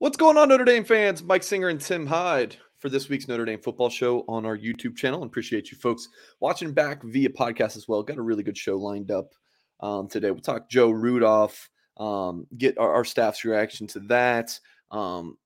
What's going on, Notre Dame fans? Mike Singer and Tim Hyde for this week's Notre Dame football show on our YouTube channel. And Appreciate you folks watching back via podcast as well. Got a really good show lined up um, today. We'll talk Joe Rudolph, um, get our, our, staff's reaction to that. Um,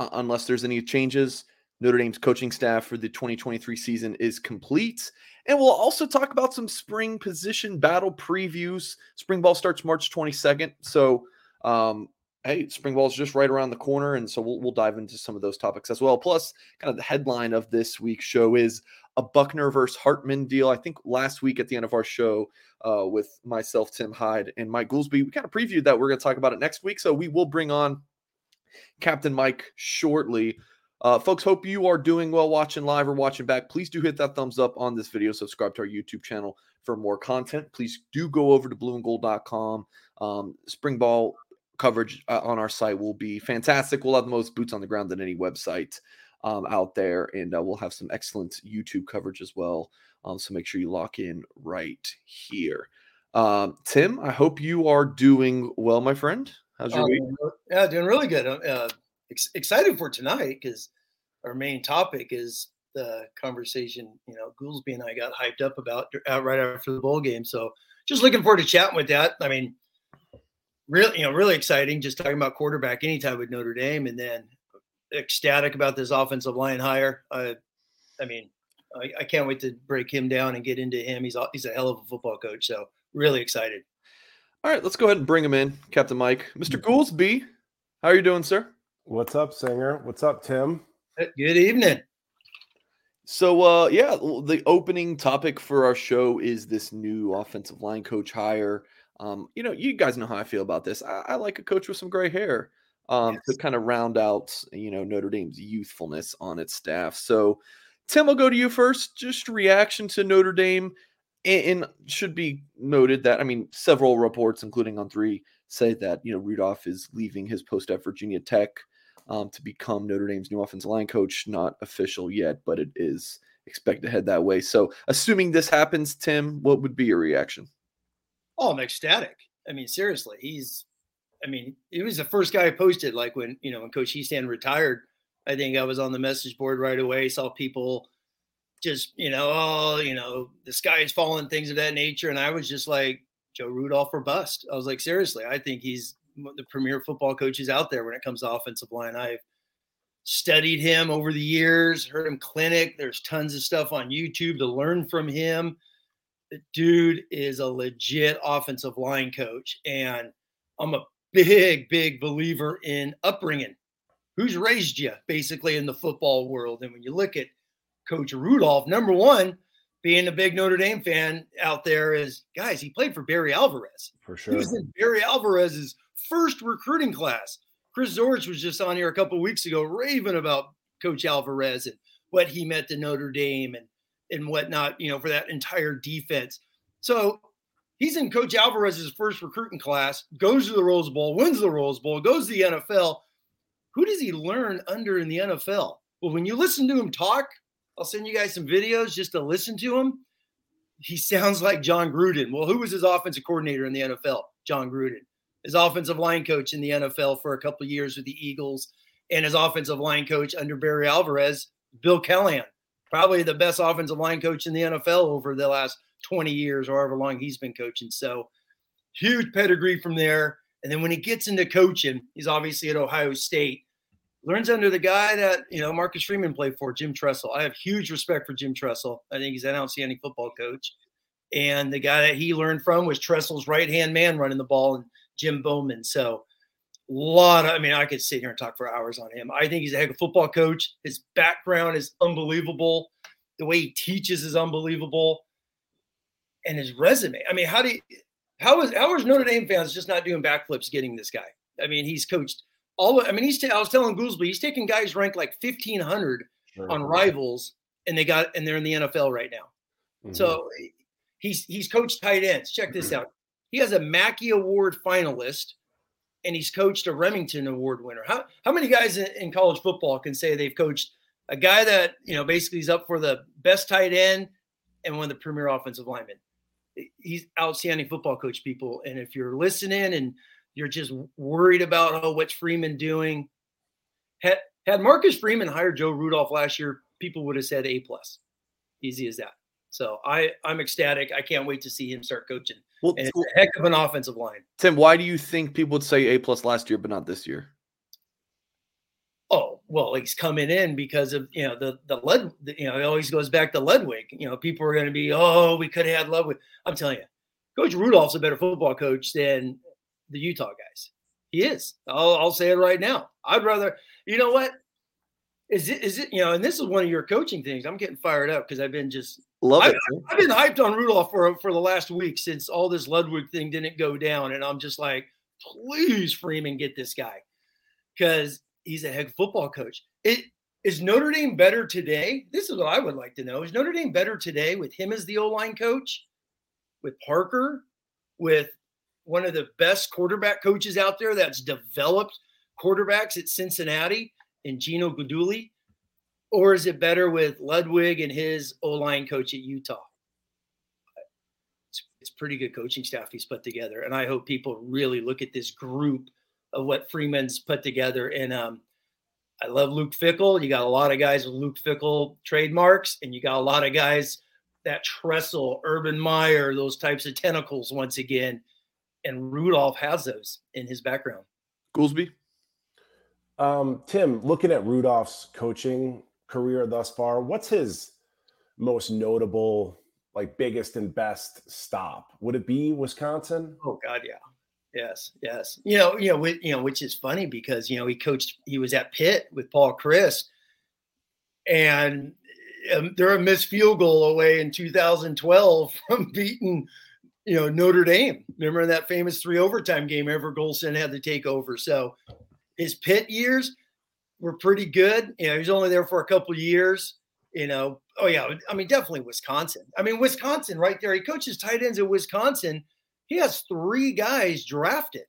unless there's any changes, Notre Dame's coaching staff for the 2023 season is complete. And we'll also talk about some spring position battle previews. Spring ball starts March 22nd. So, um, hey, spring ball is just right around the corner, and so we'll we'll dive into some of those topics as well. Plus, kind of the headline of this week's show is a Buchner versus Hartman deal. I think last week at the end of our show uh, with myself, Tim Hyde, and Mike Goolsby, we kind of previewed that we're going to talk about it next week. So we will bring on Captain Mike shortly. Uh, folks, hope you are doing well watching live or watching back. Please do hit that thumbs up on this video. Subscribe to our YouTube channel for more content. Please do go over to blueandgold.com. Um, spring ball coverage uh, on our site will be fantastic. We'll have the most boots on the ground than any website um, out there, and uh, we'll have some excellent YouTube coverage as well. Um, so make sure you lock in right here. Um, Tim, I hope you are doing well, my friend. How's your uh, week? Yeah, doing really good. Uh, ex- excited for tonight because our main topic is the conversation. You know, Goolsby and I got hyped up about uh, right after the bowl game. So just looking forward to chatting with that. I mean, really, you know, really exciting. Just talking about quarterback anytime with Notre Dame, and then ecstatic about this offensive line hire. Uh, I mean, I, I, can't wait to break him down and get into him. He's he's a hell of a football coach. So really excited. All right, let's go ahead and bring him in, Captain Mike. Mr. Goolsby, how are you doing, sir? What's up, Singer? What's up, Tim? Good evening. So, uh, yeah, the opening topic for our show is this new offensive line coach hire. Um, you know, you guys know how I feel about this. I, I like a coach with some gray hair um, yes. to kind of round out, you know, Notre Dame's youthfulness on its staff. So, Tim, I'll go to you first. Just reaction to Notre Dame, and, and should be noted that I mean, several reports, including On3, say that you know Rudolph is leaving his post at Virginia Tech um, to become Notre Dame's new offensive line coach. Not official yet, but it is expected to head that way. So, assuming this happens, Tim, what would be your reaction? Oh, I'm ecstatic. I mean, seriously, he's. I mean, he was the first guy I posted. Like when you know when Coach Hiestand retired, I think I was on the message board right away. Saw people just you know, oh, you know, the sky is falling, things of that nature, and I was just like Joe Rudolph or bust. I was like, seriously, I think he's the premier football coaches out there when it comes to offensive line. I've studied him over the years, heard him clinic. There's tons of stuff on YouTube to learn from him the dude is a legit offensive line coach. And I'm a big, big believer in upbringing. Who's raised you basically in the football world? And when you look at Coach Rudolph, number one, being a big Notre Dame fan out there is guys, he played for Barry Alvarez. For sure. He was in Barry Alvarez's first recruiting class. Chris Zorich was just on here a couple weeks ago raving about Coach Alvarez and what he meant to Notre Dame and and whatnot, you know, for that entire defense. So he's in Coach Alvarez's first recruiting class, goes to the Rose Bowl, wins the Rose Bowl, goes to the NFL. Who does he learn under in the NFL? Well, when you listen to him talk, I'll send you guys some videos just to listen to him. He sounds like Jon Gruden. Well, who was his offensive coordinator in the NFL? Jon Gruden. His offensive line coach in the NFL for a couple years with the Eagles, and his offensive line coach under Barry Alvarez, Bill Callahan probably the best offensive line coach in the NFL over the last 20 years or however long he's been coaching. So huge pedigree from there. And then when he gets into coaching, he's obviously at Ohio State, learns under the guy that, you know, Marcus Freeman played for, Jim Tressel. I have huge respect for Jim Tressel. I think he's an outstanding football coach. And the guy that he learned from was Tressel's right hand man running the ball and Jim Bollman. So lot of, I mean, I could sit here and talk for hours on him. I think he's a heck of a football coach. His background is unbelievable. The way he teaches is unbelievable. And his resume. I mean, how do you, how is how is Notre Dame fans just not doing backflips getting this guy? I mean, he's coached all. I mean, he's. T- I was telling Goolsby, he's taking guys ranked like fifteen hundred sure. on rivals, and they got and they're in the NFL right now. Mm-hmm. So he's he's coached tight ends. Check this mm-hmm. out. He has a Mackey Award finalist and he's coached a Remington Award winner. How how many guys in, college football can say they've coached a guy that you know basically is up for the best tight end and one of the premier offensive linemen? He's outstanding football coach, people. And if you're listening and you're just worried about oh what's Freeman doing, had had Marcus Freeman hired Joe Rudolph last year, people would have said A plus. Easy as that. So I I'm ecstatic. I can't wait to see him start coaching. Well, and it's a heck of an offensive line. Tim, why do you think people would say A plus last year but not this year? Oh well, he's coming in because of you know the the lead. You know, it always goes back to Ludwig. You know, people are going to be oh we could have had Ludwig. I'm telling you, Coach Rudolph's a better football coach than the Utah guys. He is. I'll, I'll say it right now. I'd rather. You know what? Is it? Is it? You know, and this is one of your coaching things. I'm getting fired up because I've been just love it. I, I've been hyped on Rudolph for for the last week since all this Ludwig thing didn't go down, and I'm just like, please, Freeman, get this guy because he's a head football coach. It is Notre Dame better today? This is what I would like to know. Is Notre Dame better today with him as the O line coach, with Parker, with one of the best quarterback coaches out there that's developed quarterbacks at Cincinnati and Gino Guidugli? Or is it better with Ludwig and his O line coach at Utah? It's, it's pretty good coaching staff he's put together. And I hope people really look at this group of what Freeman's put together. And um, I love Luke Fickell. You got a lot of guys with Luke Fickell trademarks, and you got a lot of guys that Tressel, Urban Meyer, those types of tentacles once again. And Rudolph has those in his background. Goolsby? Um, Tim, looking at Rudolph's coaching career thus far, what's his most notable, like biggest and best stop? Would it be Wisconsin? Oh God, yeah. Yes, yes. You know, you know, you know, which is funny because you know he coached. He was at Pitt with Paul Chryst, and um, they're a missed field goal away in 2012 from beating, you know, Notre Dame. Remember that famous three overtime game? Everett Golson had to take over. So his Pitt years were pretty good. You know, he was only there for a couple years. You know, oh yeah, I mean, definitely Wisconsin. I mean, Wisconsin, right there. He coaches tight ends at Wisconsin he has three guys drafted,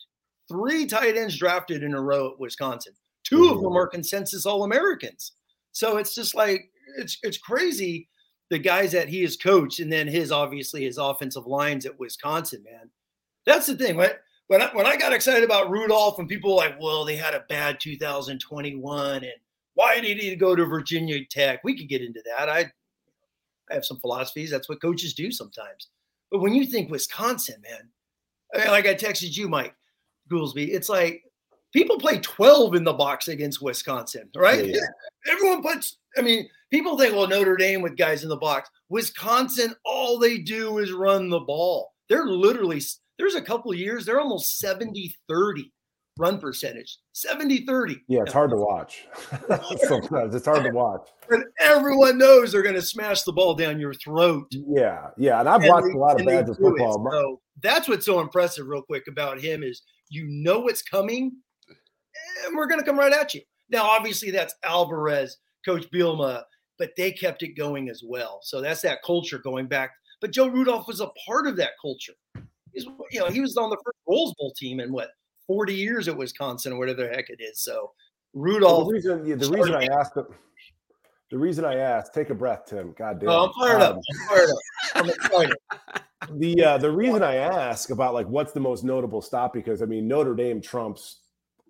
three tight ends drafted in a row at Wisconsin. 2 mm-hmm. of them are consensus All Americans. So it's just like it's it's crazy the guys that he has coached, and then his obviously his offensive lines at Wisconsin, man. That's the thing. When when I, when I got excited about Rudolph, and people were like, well, they had a bad 2021, and why did he go to Virginia Tech? We could get into that. I I have some philosophies. That's what coaches do sometimes. But when you think Wisconsin, man, I mean, like I texted you, Mike Goolsby, it's like people play 12 in the box against Wisconsin, right? Yeah. Everyone puts, I mean, people think, well, Notre Dame with guys in the box. Wisconsin, all they do is run the ball. They're literally, there's a couple of years, they're almost 70 30 run percentage 70 30 yeah it's hard to watch. Sometimes it's hard to watch. And everyone knows they're going to smash the ball down your throat. Yeah yeah and i've and watched they, a lot of Badger football. So that's what's so impressive real quick about him is you know what's coming and we're going to come right at you. Now obviously that's alvarez coach bielema but they kept it going as well. So that's that culture going back. But joe rudolph was a part of that culture He's, you know he was on the first Rose Bowl team in what 40 years at Wisconsin or whatever the heck it is. So Rudolph. Well, the reason, yeah, the reason I asked the, the reason I asked, take a breath, Tim. God damn. Oh, I'm fired um, up. I'm fired up. I'm excited. the uh, the reason I ask about like what's the most notable stop because I mean Notre Dame trumps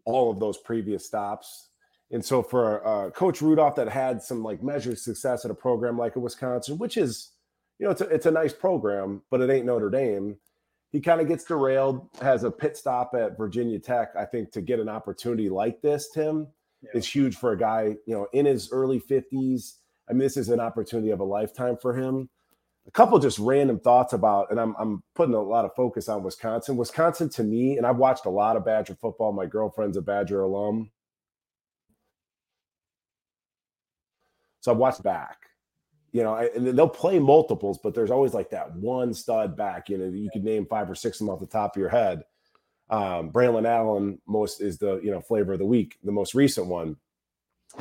all of those previous stops. And so for uh, Coach Rudolph that had some like measured success at a program like a Wisconsin, which is, you know, it's a, it's a nice program, but it ain't Notre Dame he kind of gets derailed, has a pit stop at Virginia Tech. I think to get an opportunity like this, Tim, yeah. is huge for a guy, you know, in his early 50s. I mean, this is an opportunity of a lifetime for him. A couple just random thoughts about, and I'm, I'm putting a lot of focus on Wisconsin. Wisconsin to me, and I've watched a lot of Badger football. My girlfriend's a Badger alum. So I've watched back you know, and they'll play multiples, but there's always like that one stud back. You know, you could name five or six of them off the top of your head. Um, Braelon Allen most is the you know flavor of the week, the most recent one.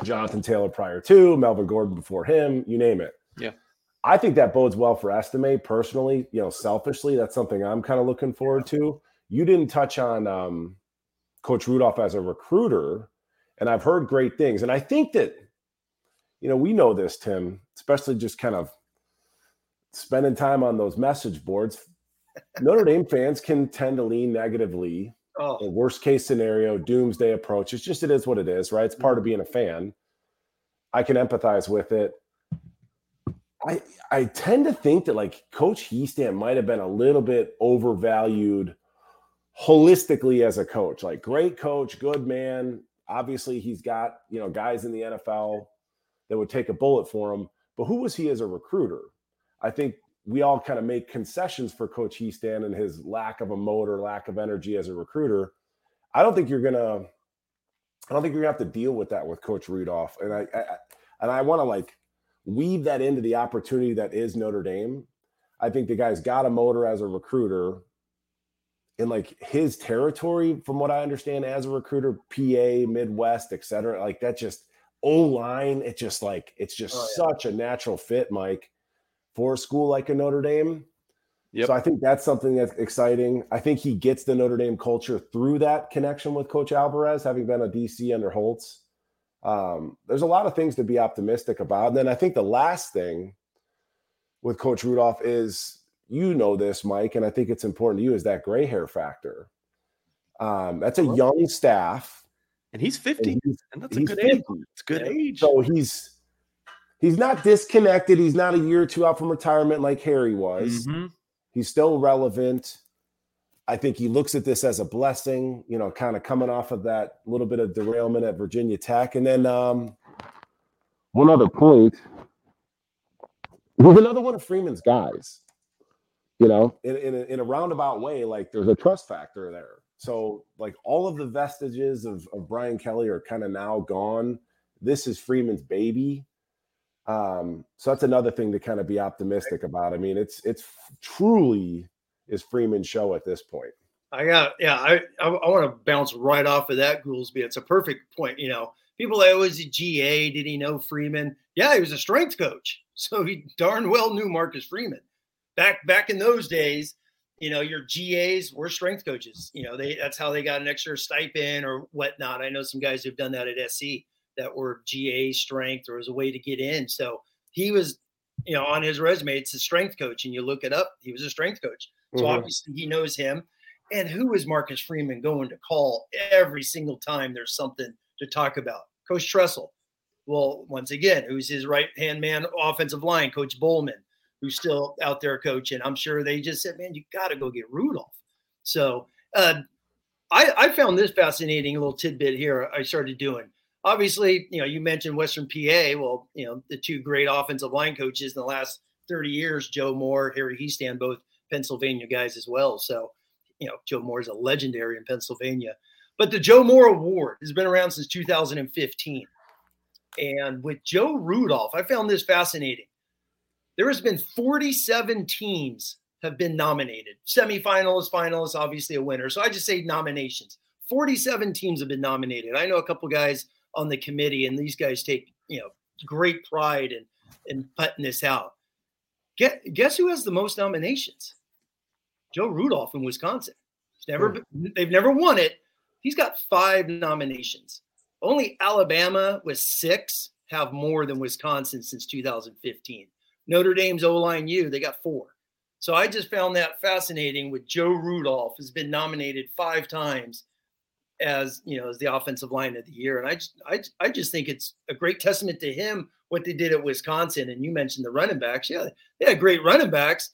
Jonathan Taylor prior to Melvin Gordon before him, you name it. Yeah, I think that bodes well for Estime personally. You know, selfishly, that's something I'm kind of looking forward to. You didn't touch on um, Coach Rudolph as a recruiter, and I've heard great things, and I think that you know, we know this, Tim, especially just kind of spending time on those message boards. Notre Dame fans can tend to lean negatively oh. the worst case scenario, doomsday approach. It's just it is what it is, right? It's part of mm-hmm. being a fan. I can empathize with it. I I tend to think that like Coach Hiestand might have been a little bit overvalued holistically as a coach. Like great coach, good man. Obviously, he's got you know guys in the NFL that would take a bullet for him. But who was he as a recruiter? I think we all kind of make concessions for Coach Hiestand and his lack of a motor, lack of energy as a recruiter. I don't think you're gonna. I don't think you're gonna have to deal with that with Coach Rudolph. And I, I and I want to like weave that into the opportunity that is Notre Dame. I think the guy's got a motor as a recruiter in like his territory, from what I understand as a recruiter, PA, Midwest, et cetera. Like that just O line, it just like it's just oh, yeah. such a natural fit, Mike, for a school like a Notre Dame. Yep. So I think that's something that's exciting. I think he gets the Notre Dame culture through that connection with Coach Alvarez, having been a DC under Holtz um, there's a lot of things to be optimistic about. And then I think the last thing with Coach Rudolph is you know this, Mike, and I think it's important to you is that gray hair factor. Um, that's a young staff, and he's 50, and, he's, and that's a good 50. age. It's good age. So he's he's not disconnected. He's not a year or two out from retirement like Harry was. Mm-hmm. He's still relevant. I think he looks at this as a blessing, you know, kind of coming off of that little bit of derailment at Virginia Tech. And then um, one other point was another one of Freeman's guys, you know, in, in, a, in a roundabout way, like there's a trust factor there. So, like, all of the vestiges of, of Brian Kelly are kind of now gone. This is Freeman's baby. Um, so that's another thing to kind of be optimistic about. I mean, it's it's truly is Freeman's show at this point. I got yeah. I I, I want to bounce right off of that, Goolsby. It's a perfect point. You know, people say, "Oh, is he GA? Did he know Freeman?" Yeah, he was a strength coach, so he darn well knew Marcus Freeman. Back back in those days, you know, your GAs were strength coaches. You know, they that's how they got an extra stipend or whatnot. I know some guys who've done that at SC that were GA strength or as a way to get in. So he was, you know, on his resume, it's a strength coach, and you look it up, he was a strength coach. So mm-hmm. obviously he knows him. And who is Marcus Freeman going to call every single time there's something to talk about? Coach Tressel. Well, once again, who's his right hand man, offensive line, Coach Bowman, who's still out there coaching. I'm sure they just said, man, you got to go get Rudolph. So uh, I, I found this fascinating little tidbit here I started doing. Obviously, you know, you mentioned Western PA. Well, you know, the two great offensive line coaches in the last 30 years, Joe Moore, Harry Hiestand, both Pennsylvania guys as well. So, you know, Joe Moore is a legendary in Pennsylvania. But the Joe Moore Award has been around since 2015. And with Joe Rudolph, I found this fascinating. There has been 47 teams have been nominated. Semifinalists, finalists, obviously a winner. So I just say nominations. 47 teams have been nominated. I know a couple guys on the committee, and these guys take, you know, great pride in in putting this out. Get, guess who has the most nominations? Joe Rudolph in Wisconsin. He's never hmm. they've never won it. He's got five nominations. Only Alabama with six have more than Wisconsin since 2015. Notre Dame's O line U, they got four. So I just found that fascinating with Joe Rudolph has been nominated five times as you know as the offensive line of the year. And I just I, I just think it's a great testament to him what they did at Wisconsin. And you mentioned the running backs. Yeah, they had great running backs,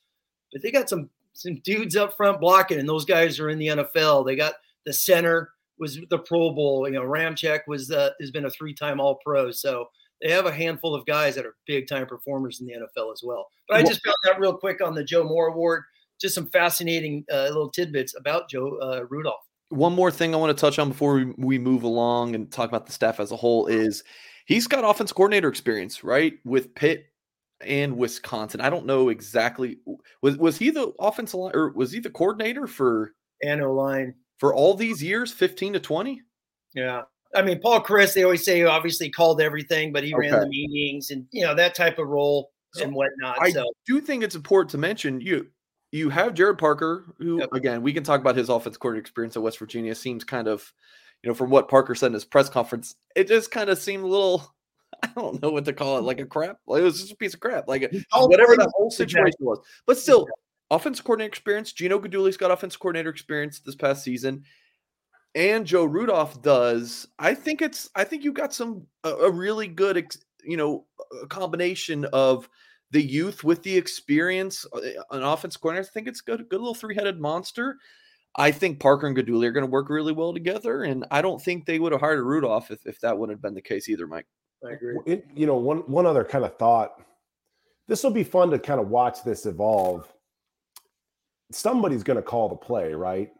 but they got some some dudes up front blocking, and those guys are in the NFL. They got the center was the Pro Bowl. You know, Ramczyk was uh, has been a three time All Pro. So they have a handful of guys that are big time performers in the NFL as well. But I just found that real quick on the Joe Moore Award. Just some fascinating uh, little tidbits about Joe uh, Rudolph. One more thing I want to touch on before we, we move along and talk about the staff as a whole is he's got offense coordinator experience, right? With Pitt and Wisconsin. I don't know exactly was was he the offensive line or was he the coordinator for and line for all these years, 15 to 20? Yeah. I mean, Paul Chryst, they always say obviously called everything, but he okay. ran the meetings and you know that type of role and whatnot. I so. do think it's important to mention you you have Gerad Parker, who yep. again we can talk about his offense coordinator experience at West Virginia. Seems kind of, you know, from what Parker said in his press conference, it just kind of seemed a little I don't know what to call it, like a crap. Like it was just a piece of crap, like uh, whatever that whole situation was. But still, offensive coordinator experience. Gino Guidugli has got offensive coordinator experience this past season. And Joe Rudolph does, I think it's I think you've got some a, a really good you know a combination of the youth with the experience, uh, an offense corner. I think it's good, good little three headed monster. I think Parker and Guidugli are going to work really well together, and I don't think they would have hired Rudolph if, if that wouldn't have been the case either, Mike. I agree. It, you know, one one other kind of thought. This will be fun to kind of watch this evolve. Somebody's going to call the play, right?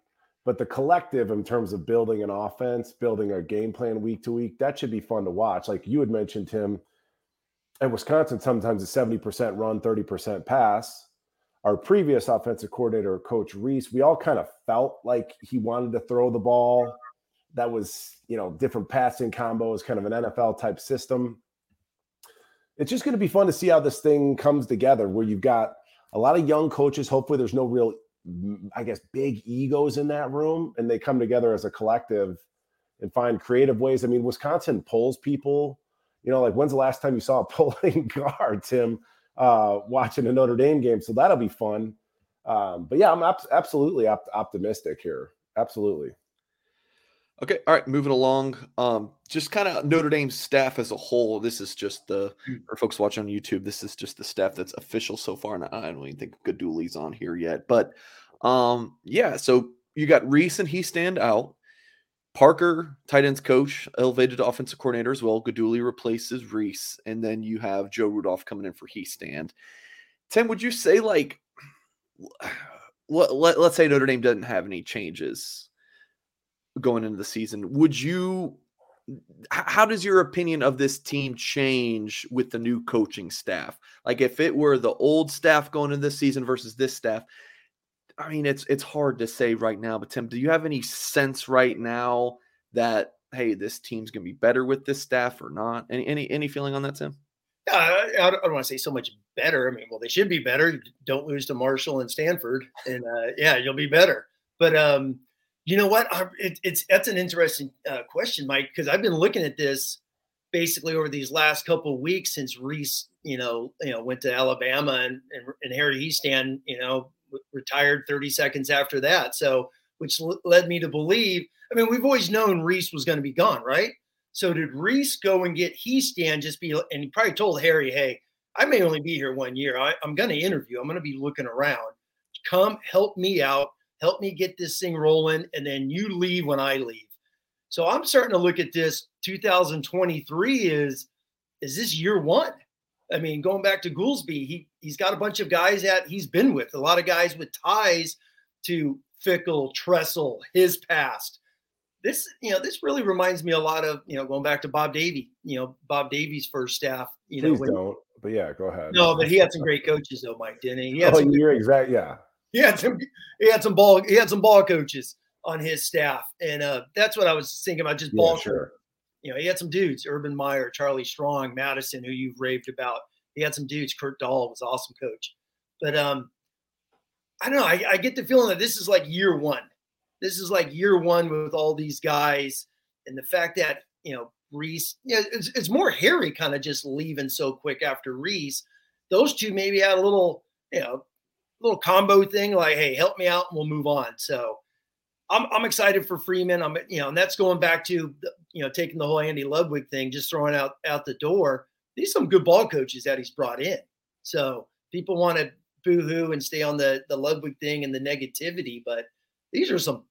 But the collective, in terms of building an offense, building a game plan week to week, that should be fun to watch. Like you had mentioned, Tim, at Wisconsin, sometimes it's 70% run, 30% pass. Our previous offensive coordinator, Coach Rees, we all kind of felt like he wanted to throw the ball. That was, you know, different passing combos, kind of an NFL type system. It's just going to be fun to see how this thing comes together where you've got a lot of young coaches. Hopefully, there's no real I guess, big egos in that room and they come together as a collective and find creative ways. I mean, Wisconsin pulls people, you know, like when's the last time you saw a pulling guard, Tim, uh, watching a Notre Dame game? So that'll be fun. Um, but yeah, I'm absolutely op- optimistic here. Absolutely. Okay, all right, moving along. Um, just kind of Notre Dame staff as a whole. This is just the mm. for folks watching on YouTube. This is just the staff that's official so far, and I don't even think Guidugli on here yet. But um, yeah, so you got Rees and Hiestand out. Parker, tight ends coach, elevated offensive coordinator as well. Guidugli replaces Rees, and then you have Joe Rudolph coming in for Hiestand. Tim, would you say like, let, let, let's say Notre Dame doesn't have any changes going into the season. Would you how does your opinion of this team change with the new coaching staff? Like if it were the old staff going into this season versus this staff, I mean it's it's hard to say right now, but Tim, do you have any sense right now that hey, this team's going to be better with this staff or not? Any any any feeling on that, Tim? Uh, I don't, don't want to say so much better. I mean, well, they should be better. Don't lose to Marshall and Stanford, and uh, yeah, you'll be better. But um, you know what? It, it's that's an interesting uh, question, Mike, because I've been looking at this basically over these last couple of weeks since Rees, you know, you know, went to Alabama and and, and Harry Hiestand, you know, retired 30 seconds after that. So, which l- led me to believe. I mean, we've always known Rees was going to be gone, right? So did Rees go and get Hiestand just be? And he probably told Harry, "Hey, I may only be here one year. I, I'm going to interview. I'm going to be looking around. Come help me out." Help me get this thing rolling, and then you leave when I leave. So I'm starting to look at this 2023 is is this year one? I mean, going back to Goolsby, he he's got a bunch of guys that he's been with, a lot of guys with ties to Fickell, Tressel, his past. This, you know, this really reminds me a lot of, you know, going back to Bob Davie, you know, Bob Davie's first staff. You Please know, when, don't. But yeah, go ahead. No, but he had some great coaches though, Mike, didn't he? he oh, you're exact. Yeah, he had some he had some ball he had some ball coaches on his staff, and uh, that's what I was thinking about. Just ball, yeah, sure. You know, he had some dudes: Urban Meyer, Charlie Strong, Mattison, who you've raved about. He had some dudes. Kirk Doll was awesome coach, but um, I don't know. I, I get the feeling that this is like year one. This is like year one with all these guys, and the fact that you know Rees. Yeah, it's, it's more Harry kind of just leaving so quick after Rees. Those two maybe had a little, you know, little combo thing, like, hey, help me out and we'll move on. So I'm, I'm excited for Freeman. I'm, you know, and that's going back to, you know, taking the whole Andy Ludwig thing, just throwing out out the door. These some good ball coaches that he's brought in. So people want to boo-hoo and stay on the the Ludwig thing and the negativity, but these are some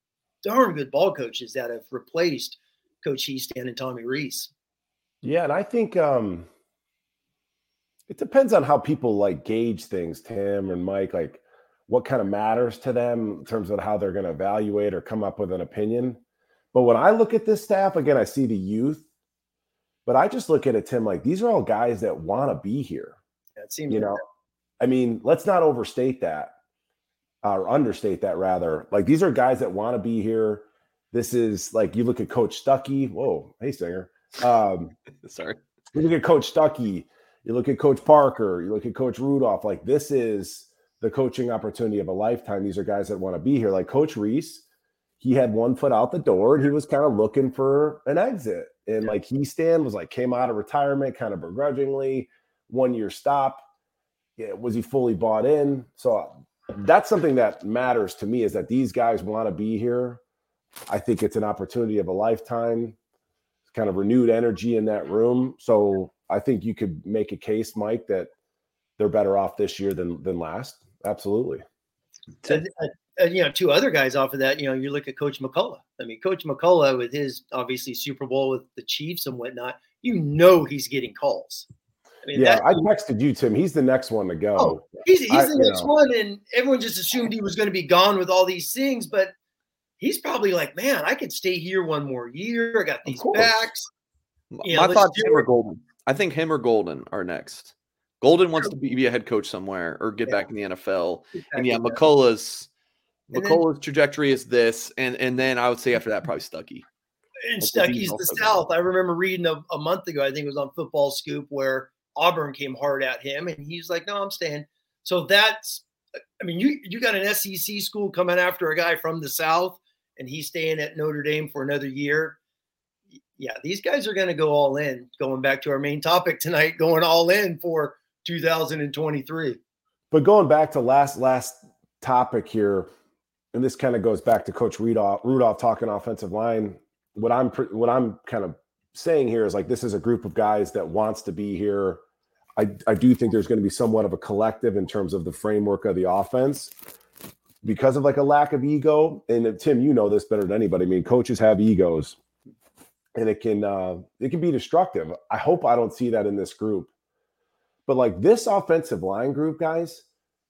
darn good ball coaches that have replaced Coach Hiestand and Tommy Rees. Yeah, and I think um it depends on how people like gauge things, Tim and Mike, like what kind of matters to them in terms of how they're going to evaluate or come up with an opinion. But when I look at this staff, again, I see the youth, but I just look at it, Tim, like these are all guys that want to be here. Yeah, it seems you know. I mean, let's not overstate that or understate that rather. Like these are guys that want to be here. This is like you look at Coach Stuckey. Whoa, hey Singer. Um, Sorry. You look at Coach Stuckey you look at Coach Parker, you look at Coach Rudolph. Like this is the coaching opportunity of a lifetime. These are guys that want to be here. Like Coach Rees, he had one foot out the door and he was kind of looking for an exit. And like Hiestand was like came out of retirement kind of begrudgingly, one year stop. Yeah, was he fully bought in? So that's something that matters to me is that these guys want to be here. I think it's an opportunity of a lifetime, kind of renewed energy in that room. So I think you could make a case, Mike, that they're better off this year than than last. Absolutely. And, and, uh, uh, you know, two other guys off of that. You know, you look at Coach McCullough. I mean, Coach McCullough with his obviously Super Bowl with the Chiefs and whatnot. You know, he's getting calls. I mean, yeah, I texted you, Tim. He's the next one to go. Oh, he's, he's I, the next know. one, and everyone just assumed he was going to be gone with all these things. But he's probably like, man, I could stay here one more year. I got these backs. You know, My thoughts him or Golden. I think him or Golden are next. Golden wants to be, be a head coach somewhere or get yeah. back in the NFL. And yeah, McCullough's McCullough's trajectory is this, and and then I would say after that probably Stuckey. And Stuckey's the South. I remember reading a, a month ago, I think it was on Football Scoop, where Auburn came hard at him, and he's like, "No, I'm staying." So that's, uh, I mean, you you got an SEC school coming after a guy from the South, and he's staying at Notre Dame for another year. Yeah, these guys are going to go all in. Going back to our main topic tonight, going all in for 2023. But going back to last last topic here, and this kind of goes back to Coach Rudolph, Rudolph talking offensive line. What I'm what I'm kind of saying here is like this is a group of guys that wants to be here. I, I do think there's going to be somewhat of a collective in terms of the framework of the offense because of like a lack of ego. And uh, Tim, you know this better than anybody. I mean, coaches have egos, and it can uh, it can be destructive. I hope I don't see that in this group. But like this offensive line group, guys,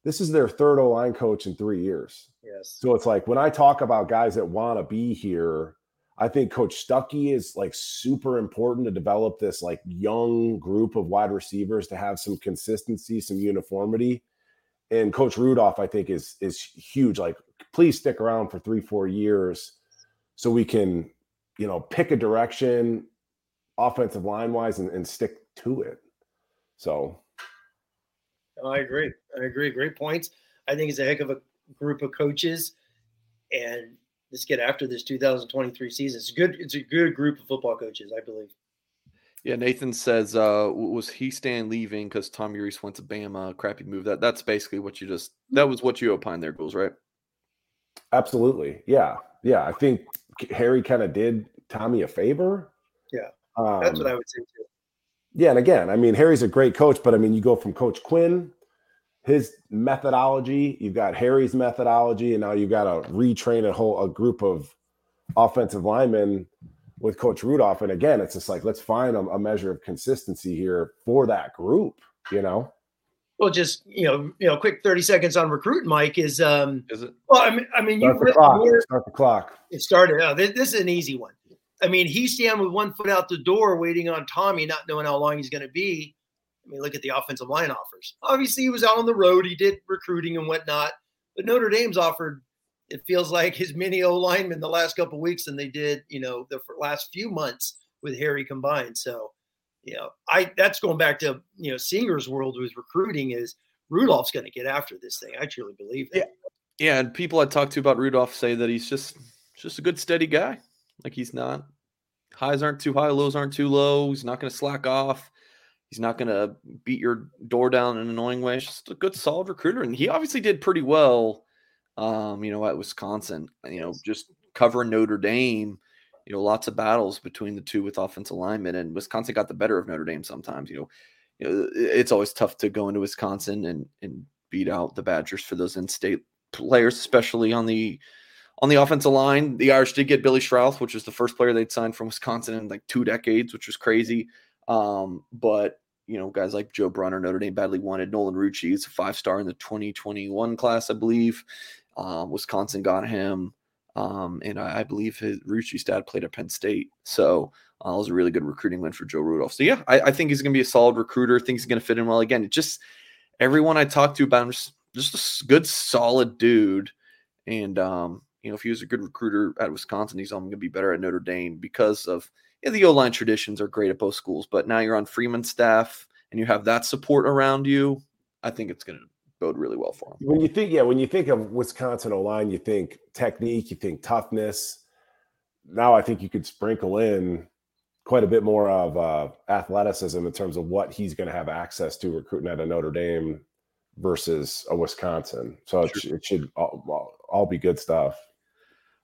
this is their third O line coach in three years. Yes. So it's like when I talk about guys that want to be here, I think Coach Stuckey is like super important to develop this like young group of wide receivers to have some consistency, some uniformity. And Coach Rudolph, I think, is is huge. Like, please stick around for three, four years so we can, you know, pick a direction offensive line wise and, and stick to it. So I agree. I agree. Great points. I think it's a heck of a group of coaches, and let's get after this 2023 season. It's good. It's a good group of football coaches, I believe. Yeah, Nathan says, uh, was Hiestand leaving because Tommy Rees went to Bama? Crappy move. That that's basically what you just that was what you opined there, goes right? Absolutely. Yeah. Yeah. I think Harry kind of did Tommy a favor. Yeah. Um, that's what I would say too yeah, and again, I mean, Harry's a great coach, but I mean, you go from Coach Quinn, his methodology, you've got Harry's methodology, and now you've got to retrain a whole a group of offensive linemen with Coach Rudolph. And again, it's just like let's find a, a measure of consistency here for that group, you know. Well, just you know, you know, quick thirty seconds on recruiting, Mike is um. Is it? Well, I mean, I mean, you start the clock. It started. Oh, this, this is an easy one. I mean, he's standing with one foot out the door, waiting on Tommy, not knowing how long he's going to be. I mean, look at the offensive line offers. Obviously, he was out on the road. He did recruiting and whatnot, but Notre Dame's offered. It feels like as many O linemen the last couple weeks than they did, you know, the last few months with Harry combined. So, you know, I that's going back to you know Singer's world with recruiting is Rudolph's going to get after this thing. I truly believe that. Yeah, yeah. And people I talked to about Rudolph say that he's just just a good, steady guy. Like he's not highs aren't too high, lows aren't too low. He's not going to slack off. He's not going to beat your door down in an annoying way. He's just a good, solid recruiter, and he obviously did pretty well. Um, you know, at Wisconsin, you know, just covering Notre Dame. You know, lots of battles between the two with offensive linemen, and Wisconsin got the better of Notre Dame sometimes. You know, you know, it's always tough to go into Wisconsin and and beat out the Badgers for those in-state players, especially on the on the offensive line, the Irish did get Billy Schrauth, which was the first player they'd signed from Wisconsin in like two decades, which was crazy. Um, but you know, guys like Joe Brunner, Notre Dame badly wanted. Nolan Rucci is a five star in the 2021 class, I believe. Um, Wisconsin got him. Um, and I, I, believe his Rucci's dad played at Penn State. So uh, it was a really good recruiting win for Joe Rudolph. So yeah, I, I think he's going to be a solid recruiter. Think he's going to fit in well. Again, it just everyone I talked to about him, just, just a good, solid dude. And um, you know, if he was a good recruiter at Wisconsin, he's only going to be better at Notre Dame because of know, the O line traditions are great at both schools. But now you're on Freeman's staff and you have that support around you. I think it's going to bode really well for him. When you think, yeah, when you think of Wisconsin O line, you think technique, you think toughness. Now I think you could sprinkle in quite a bit more of uh, athleticism in terms of what he's going to have access to recruiting at a Notre Dame versus a Wisconsin. So it, it should all, all be good stuff.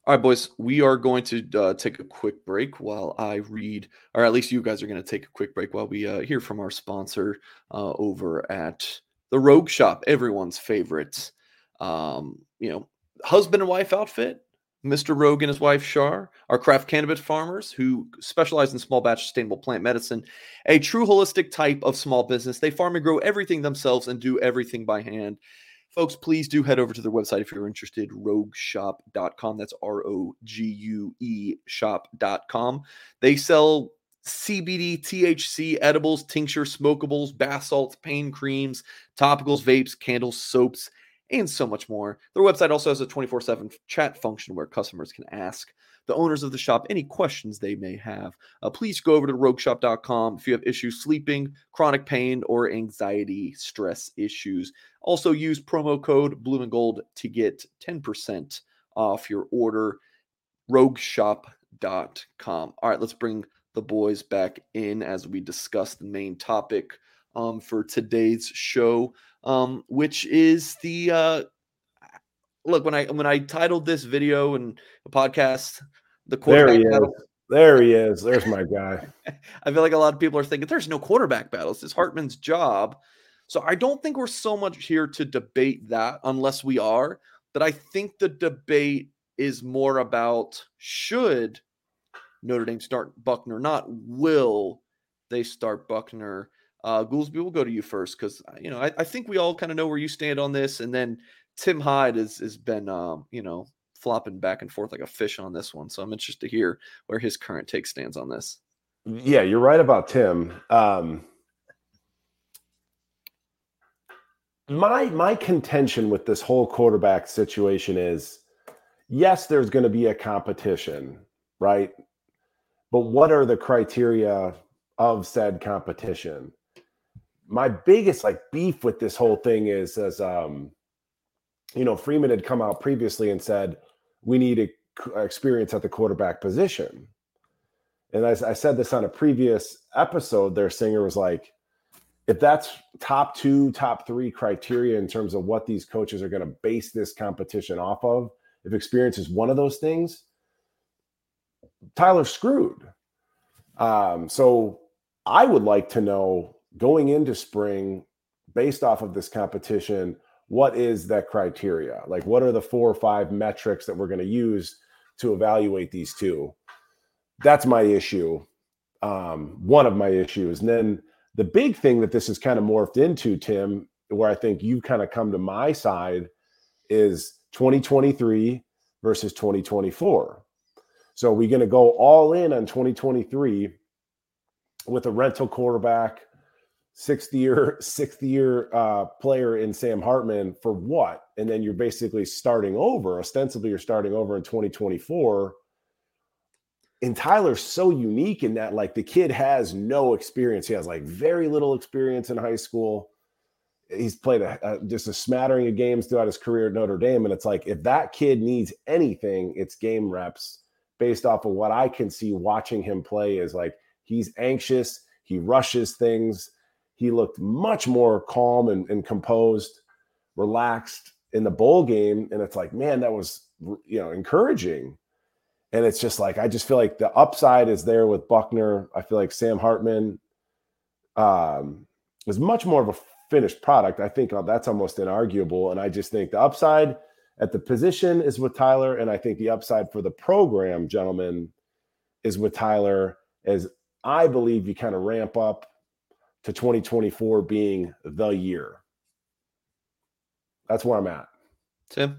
All right, boys, we are going to uh, take a quick break while I read, or at least you guys are going to take a quick break while we uh, hear from our sponsor uh, over at the Rogue Shop, everyone's favorite, um, you know, husband and wife outfit. Mr. Rogue and his wife Shar are craft cannabis farmers who specialize in small batch sustainable plant medicine, a true holistic type of small business. They farm and grow everything themselves and do everything by hand. Folks, please do head over to their website if you're interested, rogueshop.com. That's R O G U E shop.com. They sell CBD, THC, edibles, tincture, smokables, bath salts, pain creams, topicals, vapes, candles, soaps, and so much more. Their website also has a 24 7 chat function where customers can ask the owners of the shop any questions they may have. Uh, please go over to rogueshop.com if you have issues sleeping, chronic pain, or anxiety, stress issues. Also, use promo code blue and gold to get 10% off your order. Rogueshop.com. All right, let's bring the boys back in as we discuss the main topic um, for today's show um, which is the uh, look when I when I titled this video and podcast, the quarterback there he battle, is. There he is. There's my guy. I feel like a lot of people are thinking there's no quarterback battles. It's Hartman's job. So I don't think we're so much here to debate that unless we are. But I think the debate is more about should Notre Dame start Buchner? not will they start Buchner? Uh, Goolsby, we'll go to you first because uh, you know I, I think we all kind of know where you stand on this, and then Tim Hyde has has been um, you know flopping back and forth like a fish on this one. So I'm interested to hear where his current take stands on this. Yeah, you're right about Tim. Um, my my contention with this whole quarterback situation is yes, there's going to be a competition, right? But what are the criteria of said competition? my biggest like beef with this whole thing is as um you know freeman had come out previously and said we need a, experience at the quarterback position and as i said this on a previous episode their singer was like if that's top two top three criteria in terms of what these coaches are going to base this competition off of if experience is one of those things tyler's screwed. Um so i would like to know going into spring based off of this competition what is that criteria? Like what are the four or five metrics that we're going to use to evaluate these two? That's my issue. Um, one of my issues. And then the big thing that this has kind of morphed into tim where i think you kind of come to my side is 2023 versus 2024 so we're going to go all in on 2023 with a rental quarterback sixth year sixth year uh, player in Sam Hartman for what? And then you're basically starting over. Ostensibly, you're starting over in 2024. And Tyler's so unique in that, like, the kid has no experience. He has like very little experience in high school. He's played a, a, just a smattering of games throughout his career at Notre Dame. And it's like, if that kid needs anything, it's game reps based off of what I can see watching him play is like he's anxious, he rushes things he looked much more calm and, and composed, relaxed in the bowl game. And it's like, man, that was you know encouraging. And it's just like I just feel like the upside is there with Buchner. I feel like Sam Hartman um, is much more of a finished product. I think uh, that's almost inarguable. And I just think the upside at the position is with Tyler, and I think the upside for the program, gentlemen, is with Tyler. As I believe you kind of ramp up to 2024 being the year. That's where I'm at. Tim.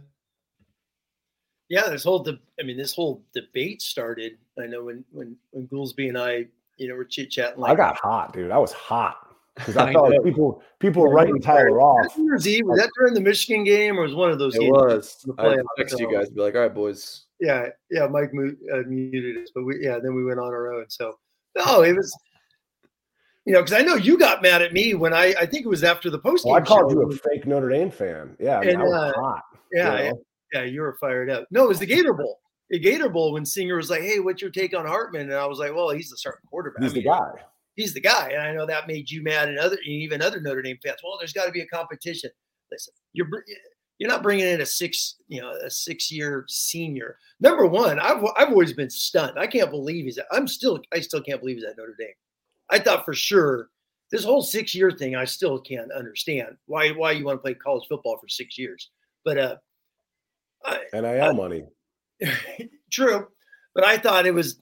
Yeah, this whole de- I mean, this whole debate started. I know when when when Goolsby and I, you know, were chit chatting. Like, I got hot, dude. I was hot because I, I felt like people people were writing Tyler off. Was that during the Michigan game, or was one of those? It games was. I text you guys, be like, "All right, boys." Yeah, yeah. Mike uh, muted us, but we yeah. Then we went on our own. So no, it was you know, because I know you got mad at me when I, I think it was after the post. Well, I called show. you a fake Notre Dame fan. Yeah, I mean, and, uh, hot, yeah, you know? yeah, you were fired up. No, it was the Gator Bowl. The Gator Bowl when Singer was like, "Hey, what's your take on Hartman?" And I was like, "Well, he's the starting quarterback. He's I the guy. He's the guy." And I know that made you mad, and other even other Notre Dame fans. Well, there's got to be a competition. Listen, you're You're not bringing in a six, you know, a six-year senior. Number one, I've I've always been stunned. I can't believe he's. I'm still. I still can't believe he's at Notre Dame. I thought for sure this whole six-year thing. I still can't understand why why you want to play college football for six years. But uh, I, NIL I, money. true, but I thought it was.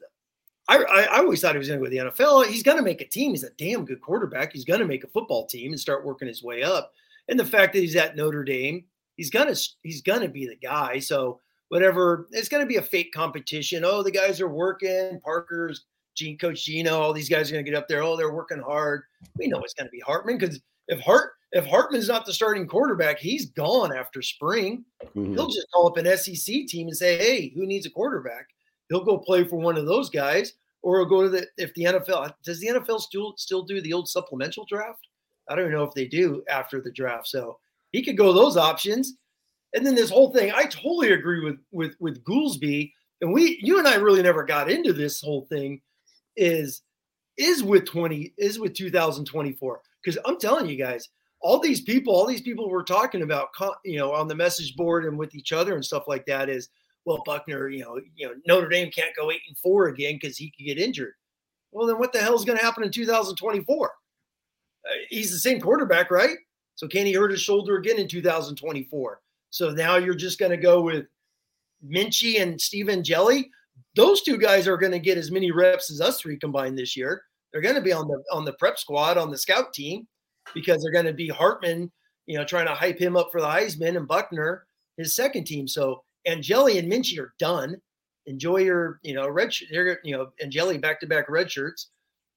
I, I, I always thought he was going to go to the NFL. He's going to make a team. He's a damn good quarterback. He's going to make a football team and start working his way up. And the fact that he's at Notre Dame, he's gonna he's gonna be the guy. So whatever, it's gonna be a fake competition. Oh, the guys are working. Parker's Gene, Coach Gino, all these guys are gonna get up there. Oh, they're working hard. We know it's gonna be Hartman because if Hart if Hartman's not the starting quarterback, he's gone after spring. Mm-hmm. He'll just call up an SEC team and say, "Hey, who needs a quarterback?" He'll go play for one of those guys, or he'll go to the if the NFL does the NFL still still do the old supplemental draft? I don't know if they do after the draft. So he could go those options. And then this whole thing, I totally agree with with with Goolsby. And we, you and I, really never got into this whole thing. Is is with twenty is with 2024 because I'm telling you guys, all these people, all these people we're talking about, you know, on the message board and with each other and stuff like that is, well, Buchner, you know, you know, Notre Dame can't go eight and four again because he could get injured. Well, then what the hell is going to happen in 2024? Uh, he's the same quarterback, right? So can he hurt his shoulder again in 2024? So now you're just going to go with Minchey and Steve Angeli. Those two guys are going to get as many reps as us three combined this year. They're going to be on the on the prep squad on the scout team because they're going to be Hartman, you know, trying to hype him up for the Heisman and Buchner his second team. So Angeli and Minchey are done. Enjoy your, you know, red, you know, Angeli back to back red shirts,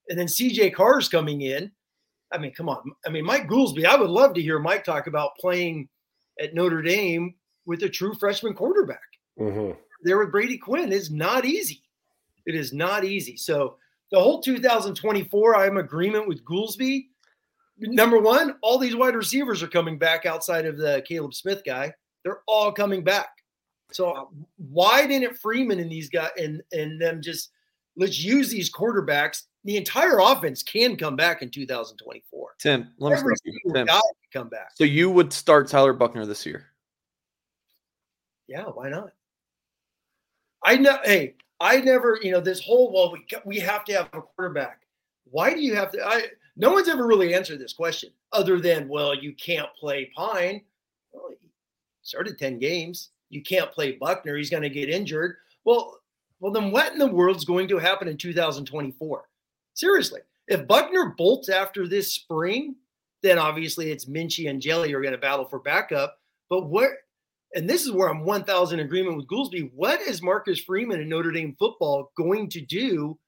and then CJ Carr's coming in. I mean, come on. I mean, Mike Goolsby, I would love to hear Mike talk about playing at Notre Dame with a true freshman quarterback. Mm-hmm. There with Brady Quinn is not easy. It is not easy. So the whole 2024, I'm agreement with Goolsby. Number one, all these wide receivers are coming back outside of the Caleb Smith guy. They're all coming back. So uh, why didn't Freeman and these guys and and them just let's use these quarterbacks the entire offense can come back in 2024. Tim, let me you. Tim. come back. So you would start Tyler Buchner this year? Yeah, why not? I know. Hey, I never. You know, this whole well, we we have to have a quarterback. Why do you have to? I no one's ever really answered this question other than well, you can't play Pyne. Well, he started ten games. You can't play Buchner, He's going to get injured. Well, well, then what in the world's going to happen in 2024? Seriously, if Buchner bolts after this spring, then obviously it's Minchey and Jelly are going to battle for backup. But where, and this is where I'm 1,000 agreement with Goolsby. What is Marcus Freeman in Notre Dame football going to do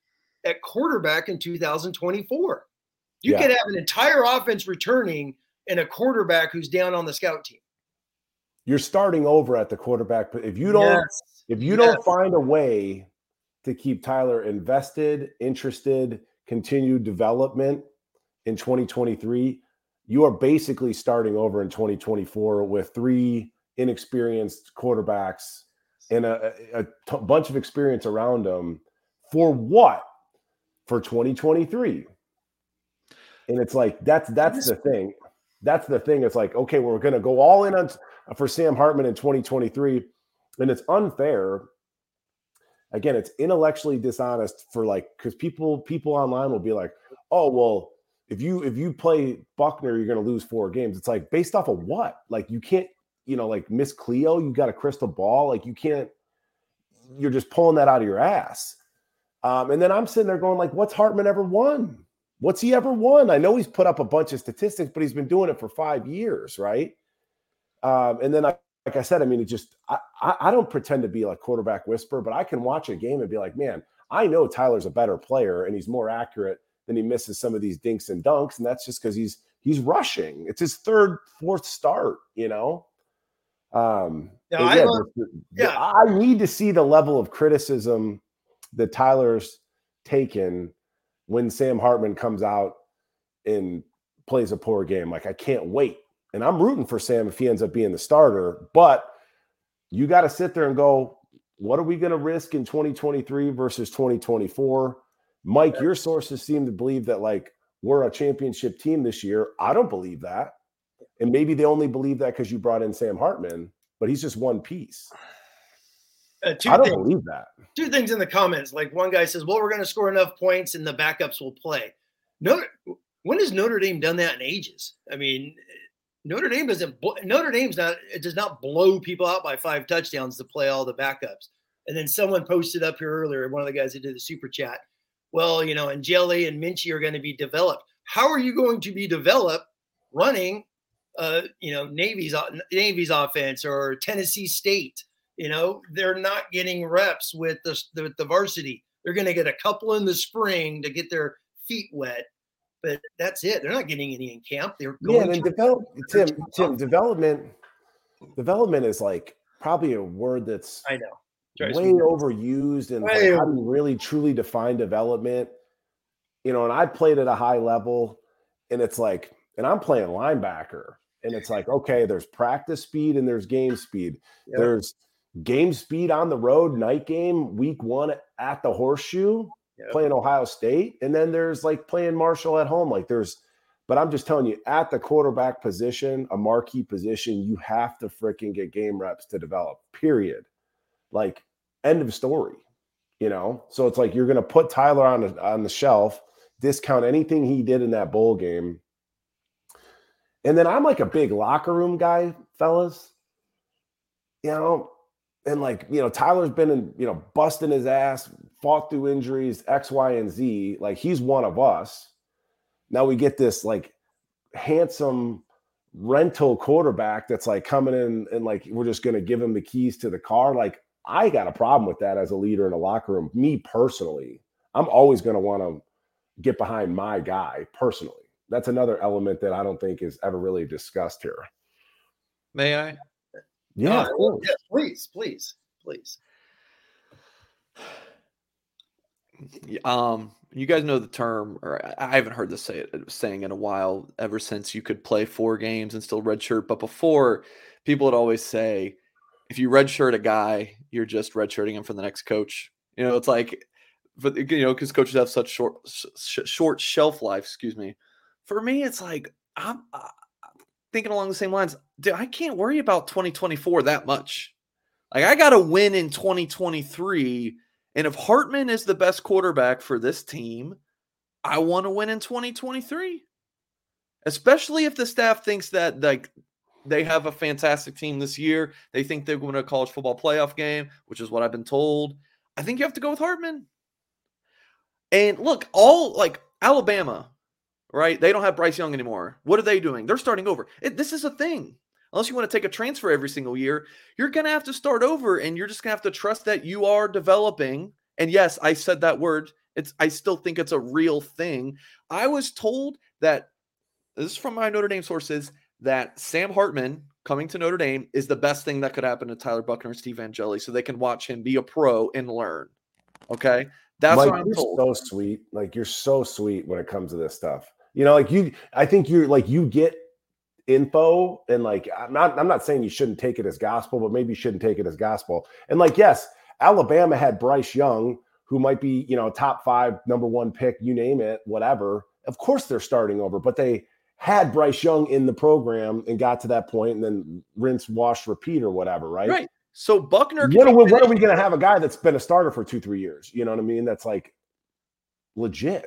at quarterback in 2024? You yeah. could have an entire offense returning and a quarterback who's down on the scout team. You're starting over at the quarterback, but if you don't, yes. if you yes. don't find a way to keep Tyler invested, interested, continued development in 2023, you are basically starting over in 2024 with three inexperienced quarterbacks and a, a t- bunch of experience around them for what? For 2023. And it's like that's that's the thing. That's the thing. It's like, okay, well, we're gonna go all in on for Sam Hartman in 2023. And it's unfair. Again it's intellectually dishonest for like because people people online will be like oh well if you if you play Buchner, you're to lose four games. It's like based off of what? Like you can't you know like miss cleo you got a crystal ball like you can't you're just pulling that out of your ass. Um, and then i'm sitting there going like what's hartman ever won? What's he ever won? I know he's put up a bunch of statistics but he's been doing it for five years right um, and then I like I said, I mean, it just I, I don't pretend to be like quarterback whisper, but I can watch a game and be like, man, I know Tyler's a better player and he's more accurate than he misses some of these dinks and dunks, and that's just because he's he's rushing. It's his third, fourth start, you know. Um, I, love, yeah. I need to see the level of criticism that Tyler's taken when Sam Hartman comes out and plays a poor game. Like I can't wait and I'm rooting for Sam if he ends up being the starter. But you got to sit there and go, what are we going to risk in 2023 versus 2024? Mike, your sources seem to believe that like we're a championship team this year. I don't believe that. And maybe they only believe that because you brought in Sam Hartman, but he's just one piece. Uh, I don't things, believe that. Two things in the comments. Like one guy says, "Well, we're going to score enough points, and the backups will play." Notre, when has Notre Dame done that in ages? I mean, Notre Dame doesn't. Notre Dame's not. It does not blow people out by five touchdowns to play all the backups. And then someone posted up here earlier. One of the guys that did the super chat. Well, you know, Angeli and Minchey are going to be developed. How are you going to be developed running, uh, you know, Navy's Navy's offense or Tennessee State? You know, they're not getting reps with the, the, the varsity. They're going to get a couple in the spring to get their feet wet, but that's it. They're not getting any in camp. They're going yeah, and develop Tim. Tim, development. Development is like probably a word that's I know way overused, and like, how do you really truly define development? You know, and I played at a high level, and it's like, and I'm playing linebacker, and it's like, okay, there's practice speed and there's game speed. Yep. There's game speed on the road, night game, week one at the horseshoe, yep. playing Ohio State. And then there's like playing Marshall at home. Like there's, but I'm just telling you, at the quarterback position, a marquee position, you have to freaking get game reps to develop, period. Like, end of story, you know? So it's like you're to put Tyler on, the, on the shelf, discount anything he did in that bowl game. And then I'm like a big locker room guy, fellas. You know, and like you know tyler's been in you know busting his ass fought through injuries x y and z like he's one of us. Now we get this like handsome rental quarterback that's like coming in and like we're just going to give him the keys to the car. Like i got a problem with that as a leader in a locker room me personally. I'm always going to want to get behind my guy personally. That's another element that i don't think is ever really discussed here. May i? Yeah, oh, yes, please, please, please. Um, you guys know the term, or I haven't heard this say saying in a while. Ever since you could play four games and still redshirt, but before people would always say, if you redshirt a guy, you're just redshirting him for the next coach. You know, it's like, but you know, because coaches have such short, sh- short shelf life. Excuse me. For me, it's like I'm thinking along the same lines. Dude, I can't worry about 2024 that much. Like I got to win in 2023, and if Hartman is the best quarterback for this team, I want to win in 2023. Especially if the staff thinks that like they have a fantastic team this year, they think they're going to a college football playoff game, which is what I've been told. I think you have to go with Hartman. And look, all like Alabama, right? They don't have Bryce Young anymore. What are they doing? They're starting over. It, this is a thing. Unless you want to take a transfer every single year, you're going to have to start over and you're just going to have to trust that you are developing. And yes, I said that word. It's I still think it's a real thing. I was told that this is from my Notre Dame sources that Sam Hartman coming to Notre Dame is the best thing that could happen to Tyler Buchner and Steve Angeli so they can watch him be a pro and learn. Okay? That's Mike, what I'm told. so sweet. Like you're so sweet when it comes to this stuff. You know, like you, I think you're like you get info and like I'm not I'm not saying you shouldn't take it as gospel, but maybe you shouldn't take it as gospel. And like, yes, Alabama had Bryce Young, who might be, you know, top five, number one pick, you name it, whatever. Of course they're starting over, but they had Bryce Young in the program and got to that point and then rinse, wash, repeat or whatever, right? Right. So Buchner what are we, what are we going to have a guy that's been a starter for two, three years? You know what I mean? That's like legit.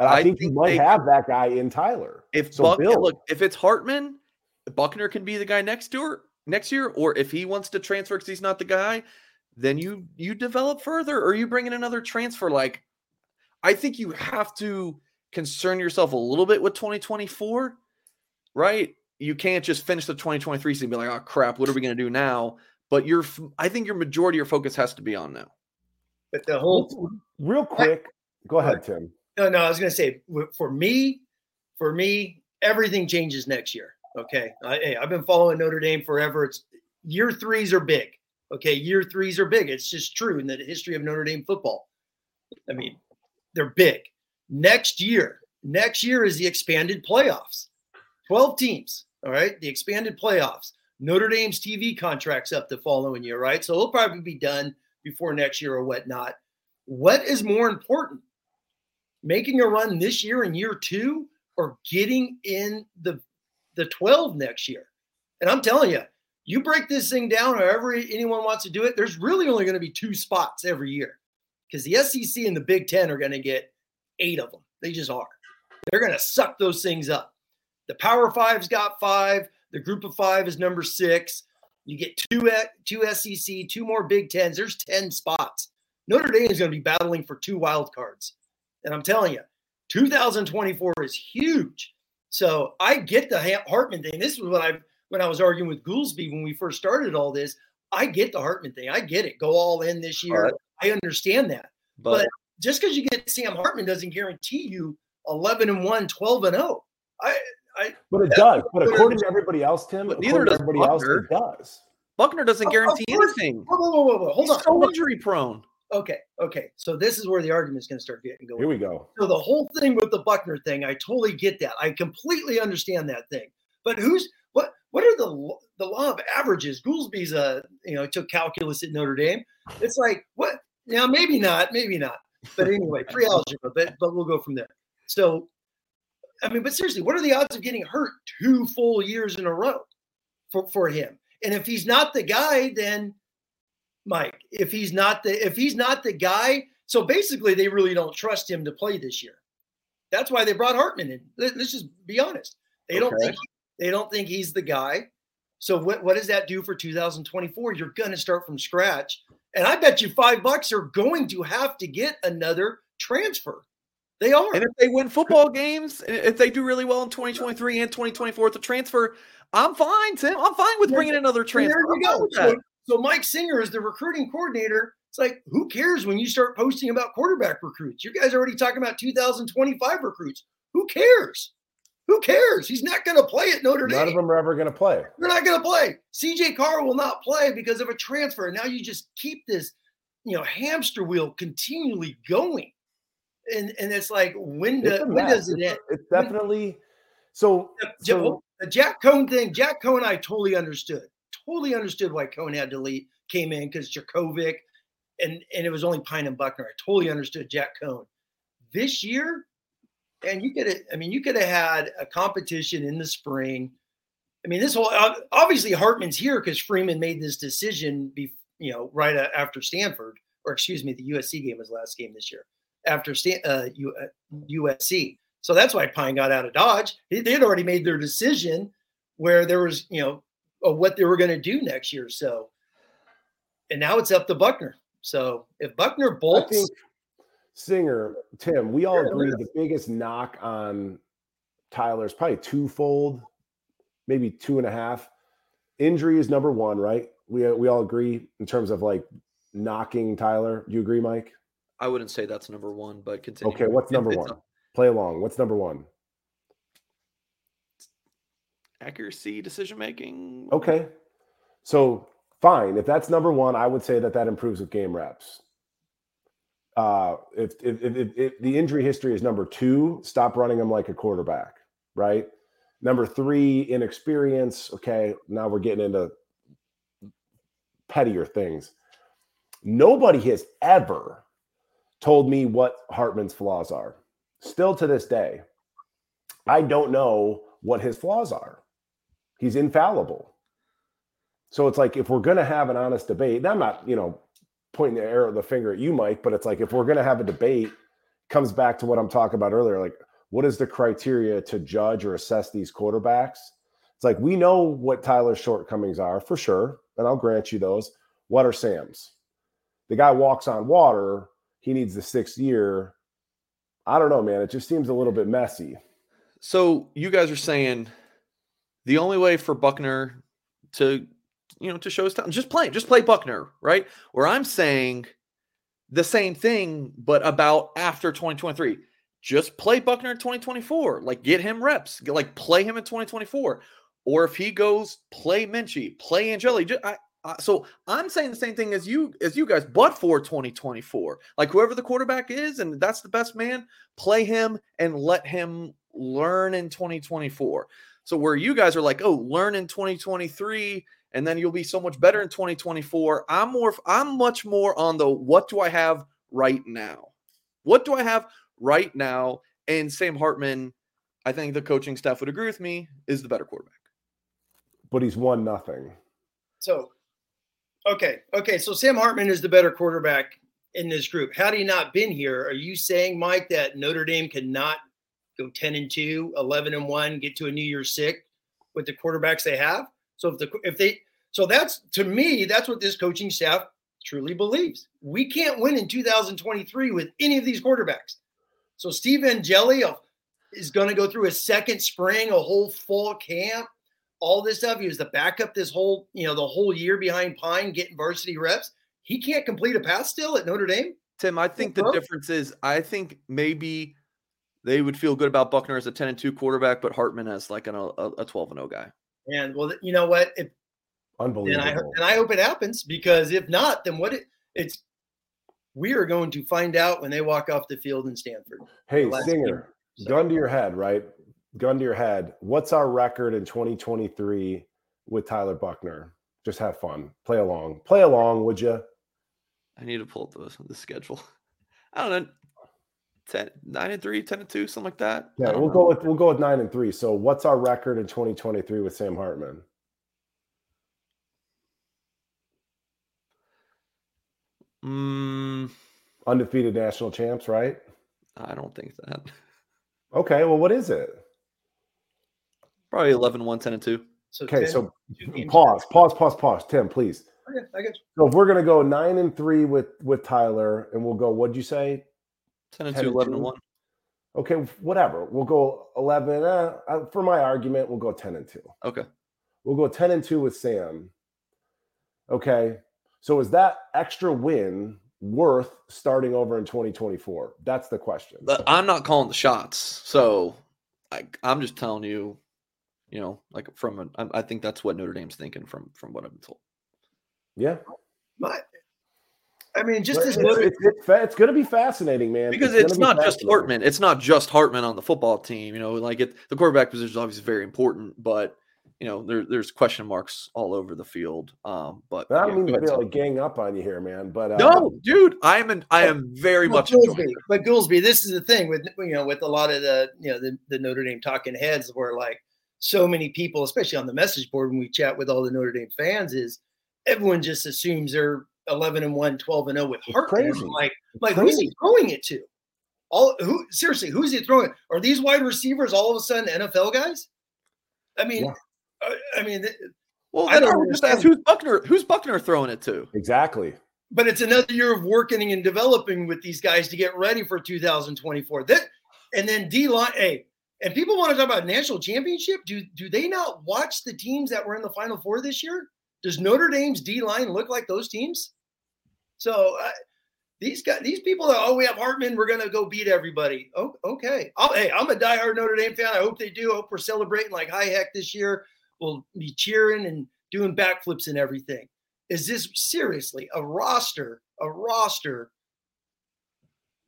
And I, I think, think, you might they, have that guy in Tyler. If so Buck, look, if it's Hartman, Buchner can be the guy next year. Next year, or if he wants to transfer because he's not the guy, then you you develop further, or you bring in another transfer. Like, I think you have to concern yourself a little bit with 2024, right? You can't just finish the 2023 season and be like, oh crap, what are we going to do now? But your, I think your majority of your focus has to be on now. But the whole real quick, go ahead, Tim. No, no, I was going to say for me, for me, everything changes next year. Okay. I, hey, I've been following Notre Dame forever. It's year threes are big. Okay. Year threes are big. It's just true in the history of Notre Dame football. I mean, they're big. Next year, next year is the expanded playoffs 12 teams. All right. The expanded playoffs. Notre Dame's TV contracts up the following year, right? So it'll probably be done before next year or whatnot. What is more important? Making a run this year in year two or getting in the the 12 next year. And I'm telling you, you break this thing down however anyone wants to do it, there's really only going to be two spots every year because the SEC and the Big Ten are going to get eight of them. They just are. They're going to suck those things up. The Power Five's got five. The Group of Five is number six. You get two two SEC, two more Big Tens. There's ten spots. Notre Dame is going to be battling for two wild cards, and I'm telling you, 2024 is huge. So I get the Hartman thing. This is what I when I was arguing with Goolsby when we first started all this. I get the Hartman thing. I get it. Go all in this year. Right. I understand that. But, but just because you get Sam Hartman doesn't guarantee you 11 and 1, 12 and 0. I, I but it does. But according to everybody else, Tim, but neither does everybody Buchner. else, it does. Buchner doesn't guarantee anything. Whoa, whoa, whoa, whoa. Hold He's on. so injury prone. Okay, okay. So this is where the argument is going to start getting going. Here we go. So the whole thing with the Buchner thing, I totally get that. I completely understand that thing. But who's what? What are the the law of averages? Goolsby's a you know took calculus at Notre Dame. It's like what? Now maybe not, maybe not. But anyway, pre-algebra. But but we'll go from there. So, I mean, but seriously, what are the odds of getting hurt two full years in a row for for him? And if he's not the guy, then if he's not the if he's not the guy, so basically they really don't trust him to play this year. That's why they brought Hartman in. Let's just be honest. They don't think they don't think he's the guy. So what, what does that do for 2024? You're going to start from scratch. And I bet you five bucks are going to have to get another transfer. They are. And if they win football games, if they do really well in 2023 and 2024 at the transfer, I'm fine, Tim. I'm fine with bringing another transfer. There you go. So, Mike Singer is the recruiting coordinator. It's like, who cares when you start posting about quarterback recruits? You guys are already talking about 2025 recruits. Who cares? Who cares? He's not going to play at Notre Dame. None of them are ever going to play. They're not going to play. CJ Carr will not play because of a transfer. And now you just keep this, you know, hamster wheel continually going. And and it's like when, do, when does it end? It's definitely so, so the Jack Coan thing, Jack Coan, I totally understood. Totally understood why Coan had to leave, came in because Jurkovec and and it was only Pyne and Buchner. I totally understood Jack Coan. This year, and you could have, I mean, you could have had a competition in the spring. I mean, this whole obviously Hartman's here because Freeman made this decision, be, you know, right after Stanford, or excuse me, the USC game was last game this year after Stan, uh, U, uh, USC. So that's why Pyne got out of Dodge. They had already made their decision where there was, you know, what they were going to do next year. So, and now it's up to Buchner. So if Buchner bolts, Singer, Tim, we all agree the biggest knock on Tyler is probably twofold, maybe two and a half. Injury is number one, right? We we all agree in terms of like knocking Tyler. You agree, Mike? I wouldn't say that's number one, but continue. Okay, what's number one? Play along. What's number one? Accuracy, decision making. Okay, so fine. If that's number one, I would say that that improves with game reps uh, if, if, if, if, the injury history is number two, stop running him like a quarterback, right? Number three, inexperience. Okay, now we're getting into pettier things. Nobody has ever told me what Hartman's flaws are. Still to this day, I don't know what his flaws are. He's infallible. So it's like if we're going to have an honest debate, I'm not, you know, pointing the arrow of the finger at you, Mike, but it's like if we're going to have a debate, comes back to what I'm talking about earlier. Like, what is the criteria to judge or assess these quarterbacks? It's like we know what Tyler's shortcomings are for sure, and I'll grant you those. What are Sam's? The guy walks on water. He needs the sixth year. I don't know, man. It just seems a little bit messy. So you guys are saying the only way for Buchner to you know, to show his talent. Just play, just play Buchner, right? Where I'm saying the same thing, but about after 2023. Just play Buchner in 2024. Like get him reps. Like play him in 2024. Or if he goes, play Minchey, play Angeli. Just, I, so I'm saying the same thing as you as you guys, but for 2024. Like whoever the quarterback is, and that's the best man, play him and let him learn in 2024. So where you guys are like, oh, learn in 2023 and then you'll be so much better in 2024. I'm more I'm much more on the what do I have right now? What do I have right now? And Sam Hartman I think the coaching staff would agree with me, is the better quarterback. But he's won nothing. So, okay, okay. So Sam Hartman is the better quarterback in this group. Had he not been here, are you saying, Mike, that Notre Dame cannot go 10 and 2, 11 and 1, get to a New Year's Six with the quarterbacks they have? So if the if they so that's to me, that's what this coaching staff truly believes. We can't win in 2023 with any of these quarterbacks. So Steve Angeli is going to go through a second spring, a whole fall camp, all this stuff. He was the backup this whole, you know, the whole year behind Pyne getting varsity reps. He can't complete a pass still at Notre Dame. Tim, I think the difference is I think maybe they would feel good about Buchner as a 10 and 2 quarterback, but Hartman as like an, uh, a, a 12 and 0 guy. And well, you know what? If, Unbelievable. And I, and I hope it happens because if not, then what it, it's we are going to find out when they walk off the field in Stanford. Hey, Singer, game. gun to your head, right? Gun to your head. What's our record in 2023 with Tyler Buchner? Just have fun. Play along. Play along, would you? I need to pull up the, the schedule. I don't know. 10, 9 and 3, 10 and 2, something like that. Yeah, we'll know. go with we'll go with 9 and 3. So what's our record in 2023 with Sam Hartman? Mm, Undefeated national champs, right? I don't think that. Okay, well, what is it? Probably 11, 1, 10, and 2. So okay, 10, so pause, pause, pause, pause. Tim, please. Okay, I get you. So if we're gonna go nine and three with with Tyler, and we'll go, what'd you say? 10 and 10 2, 11 and 1. Okay, whatever. We'll go 11. Uh, for my argument, we'll go 10 and 2. Okay. We'll go 10 and 2 with Sam. Okay. So is that extra win worth starting over in 2024? That's the question. But I'm not calling the shots. So I, I'm just telling you, you know, like from a, I think that's what Notre Dame's thinking from from what I've been told. Yeah. My, I mean, just it's, it's, it's, it's going to be fascinating, man. Because it's, it's not just Hartman. It's not just Hartman on the football team. You know, like it, the quarterback position is obviously very important, but you know, there, there's question marks all over the field. Um, but I don't yeah, mean to be like gang up on you here, man. But uh, no, dude, I am an, I am very well, much. Goolsby, but Goolsby, this is the thing with you know with a lot of the you know the, the Notre Dame talking heads, where like so many people, especially on the message board when we chat with all the Notre Dame fans, is everyone just assumes they're 11 and 1, 12 and 0 with Hartman. Like, like who's he throwing it to? All who seriously, who's he throwing? Are these wide receivers all of a sudden NFL guys? I mean, yeah. Uh, I mean, well, I don't just ask who's Buchner, Who's Buchner throwing it to? Exactly. But it's another year of working and developing with these guys to get ready for 2024. That and then D line. Hey, and people want to talk about national championship. Do do they not watch the teams that were in the Final Four this year? Does Notre Dame's D line look like those teams? So uh, these guys, these people that oh we have Hartman, we're gonna go beat everybody. Oh, okay. I'll, hey, I'm a diehard Notre Dame fan. I hope they do. I hope we're celebrating like high heck this year We'll be cheering and doing backflips and everything. Is this seriously a roster, a roster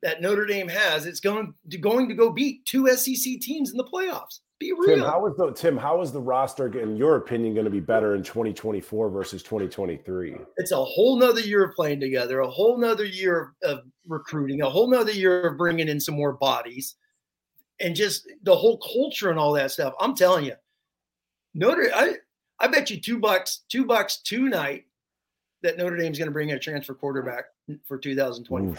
that Notre Dame has? It's going to going to go beat two SEC teams in the playoffs. Be real. Tim, how is the Tim? How is the roster, in your opinion, going to be better in 2024 versus 2023? It's a whole nother year of playing together, a whole nother year of recruiting, a whole nother year of bringing in some more bodies, and just the whole culture and all that stuff. I'm telling you, Notre, I, I bet you two bucks, two bucks tonight that Notre Dame's going to bring in a transfer quarterback for 2020.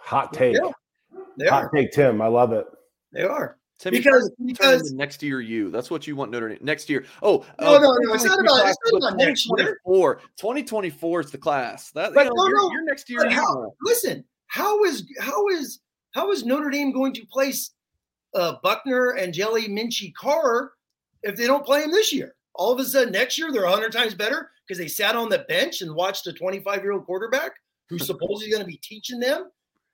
Hot take. Yeah, Hot are. take, Tim. I love it. They are. Tim, because because next year you that's what you want Notre Dame next year. Oh no, uh, no, no, it's not about, it's not about next year. 2024 is the class. That but you know, no, no, your next year. How, listen, how is how is how is Notre Dame going to place uh, Buchner and Jelly Minchey Carr if they don't play him this year. All of a sudden, next year they're 100 times better because they sat on the bench and watched a 25 year old quarterback who's supposedly going to be teaching them.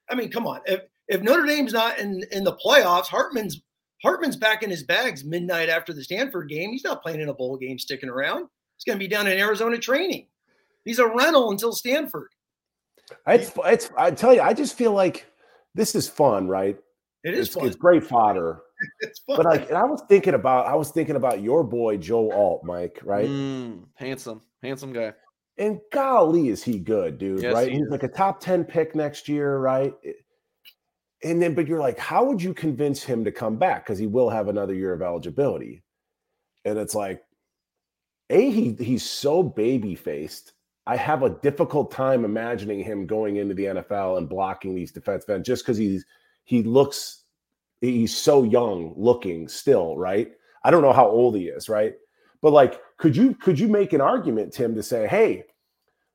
I mean, come on. If if Notre Dame's not in in the playoffs, Hartman's Hartman's back in his bags midnight after the Stanford game. He's not playing in a bowl game, sticking around. He's going to be down in Arizona training. He's a rental until Stanford. It's it's. I tell you, I just feel like this is fun, right? It is it's, fun. It's great fodder. it's fun. But like, and I was thinking about, I was thinking about your boy Joe Alt, Mike, right? Mm, handsome, handsome guy. And golly, is he good, dude? Yes, right? He He's like a top ten pick next year, right? And then, but you're like, how would you convince him to come back? Because he will have another year of eligibility. And it's like, A, he he's so baby faced. I have a difficult time imagining him going into the NFL and blocking these defense men just because he's he looks he's so young looking still, right? I don't know how old he is, right? But like, could you could you make an argument, Tim, to say, hey,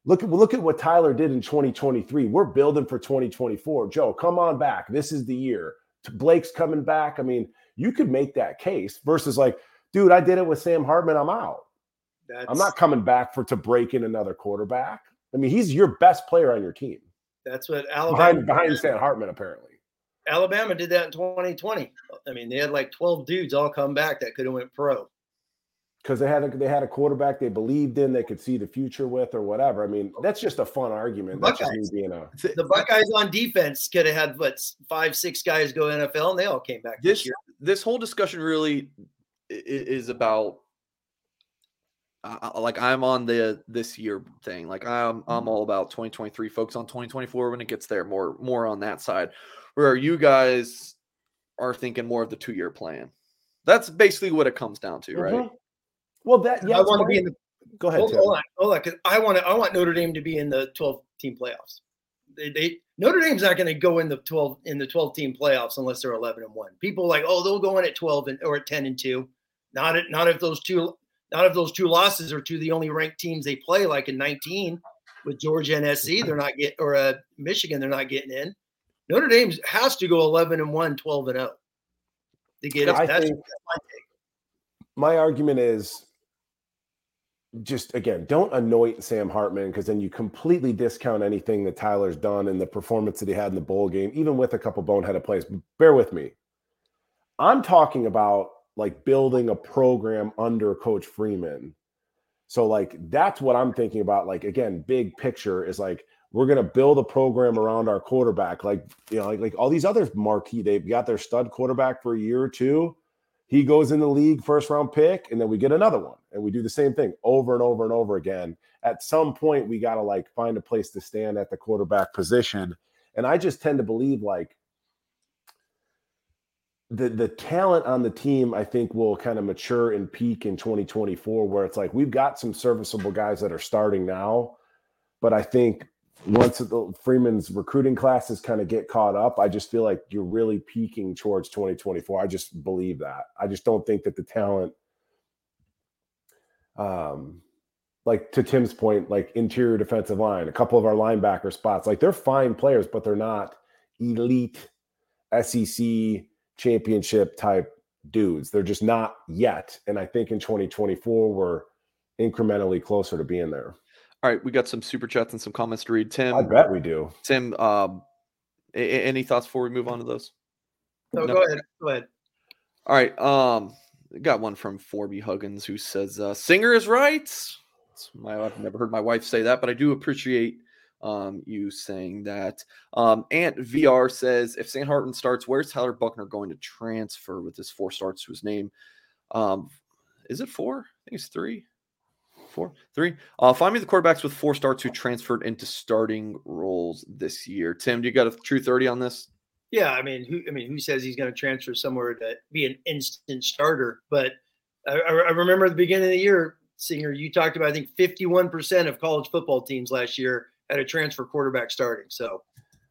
look at look at what Tyler did in 2023. We're building for 2024. Joe, come on back. This is the year. Blake's coming back. I mean, you could make that case versus like, dude, I did it with Sam Hartman. I'm out. That's, I'm not coming back for to break in another quarterback. I mean, he's your best player on your team. That's what Alabama behind, behind Sam Hartman apparently. Alabama did that in 2020. I mean, they had like 12 dudes all come back that could have went pro because they had a, they had a quarterback they believed in, they could see the future with, or whatever. I mean, that's just a fun argument. That's just being a the Buckeyes on defense could have had what five, six guys go NFL, and they all came back this, this year. This whole discussion really is about uh, like I'm on the this year thing. Like I'm I'm mm-hmm. all about 2023. Focus on 2024 when it gets there. More more on that side. Where you guys are thinking more of the two year plan. That's basically what it comes down to, mm-hmm. right? Well, that yeah, I want to be in the. Go ahead. Hold, hold on, hold on, because I want to. I want Notre Dame to be in the 12 team playoffs. They, they Notre Dame's not going to go in the 12 in the 12 team playoffs unless they're 11 and one. People like, oh, they'll go in at 12 and or at 10 and two. Not at, not if those two not if those two losses are to the only ranked teams they play, like in 19 with Georgia and SC, they're not get or uh, Michigan, they're not getting in. Notre Dame has to go 11 and 1, 12 and 0 to get it. That's, think, my, my argument is just again, don't anoint Sam Hartman because then you completely discount anything that Tyler's done and the performance that he had in the bowl game, even with a couple boneheaded plays. Bear with me. I'm talking about like building a program under Coach Freeman. So, like, that's what I'm thinking about. Like, again, big picture is like we're gonna build a program around our quarterback. Like, you know, like, like all these other marquee, they've got their stud quarterback for a year or two he goes in the league first round pick and then we get another one and we do the same thing over and over and over again. At some point we got to like find a place to stand at the quarterback position. And i just tend to believe like the the talent on the team i think will kind of mature and peak in 2024 where it's like we've got some serviceable guys that are starting now but i think once the Freeman's recruiting classes kind of get caught up, I just feel like you're really peaking towards 2024. I just believe that. I just don't think that the talent, um, like to Tim's point, like interior defensive line, a couple of our linebacker spots, like they're fine players, but they're not elite SEC championship type dudes. They're just not yet. And I think in 2024, we're incrementally closer to being there. All right, we got some super chats and some comments to read. Tim, I bet we do. Tim, um, a- any thoughts before we move on to those? No, no, go ahead. Go ahead. All right. Um, got one from Forby Huggins who says, uh, "Singer is right." My, I've never heard my wife say that, but I do appreciate um, you saying that. Um, Ant VR says, "If Sam Hartman starts, where's Tyler Buchner going to transfer with his four starts to his name?" Um, is it four? I think it's three four, three. Uh, find me the quarterbacks with four starts who transferred into starting roles this year. Tim, do you got a true thirty on this? Yeah, I mean, who I mean, who says he's going to transfer somewhere to be an instant starter? But I, I remember at the beginning of the year, Singer, you talked about I think fifty-one percent of college football teams last year had a transfer quarterback starting. So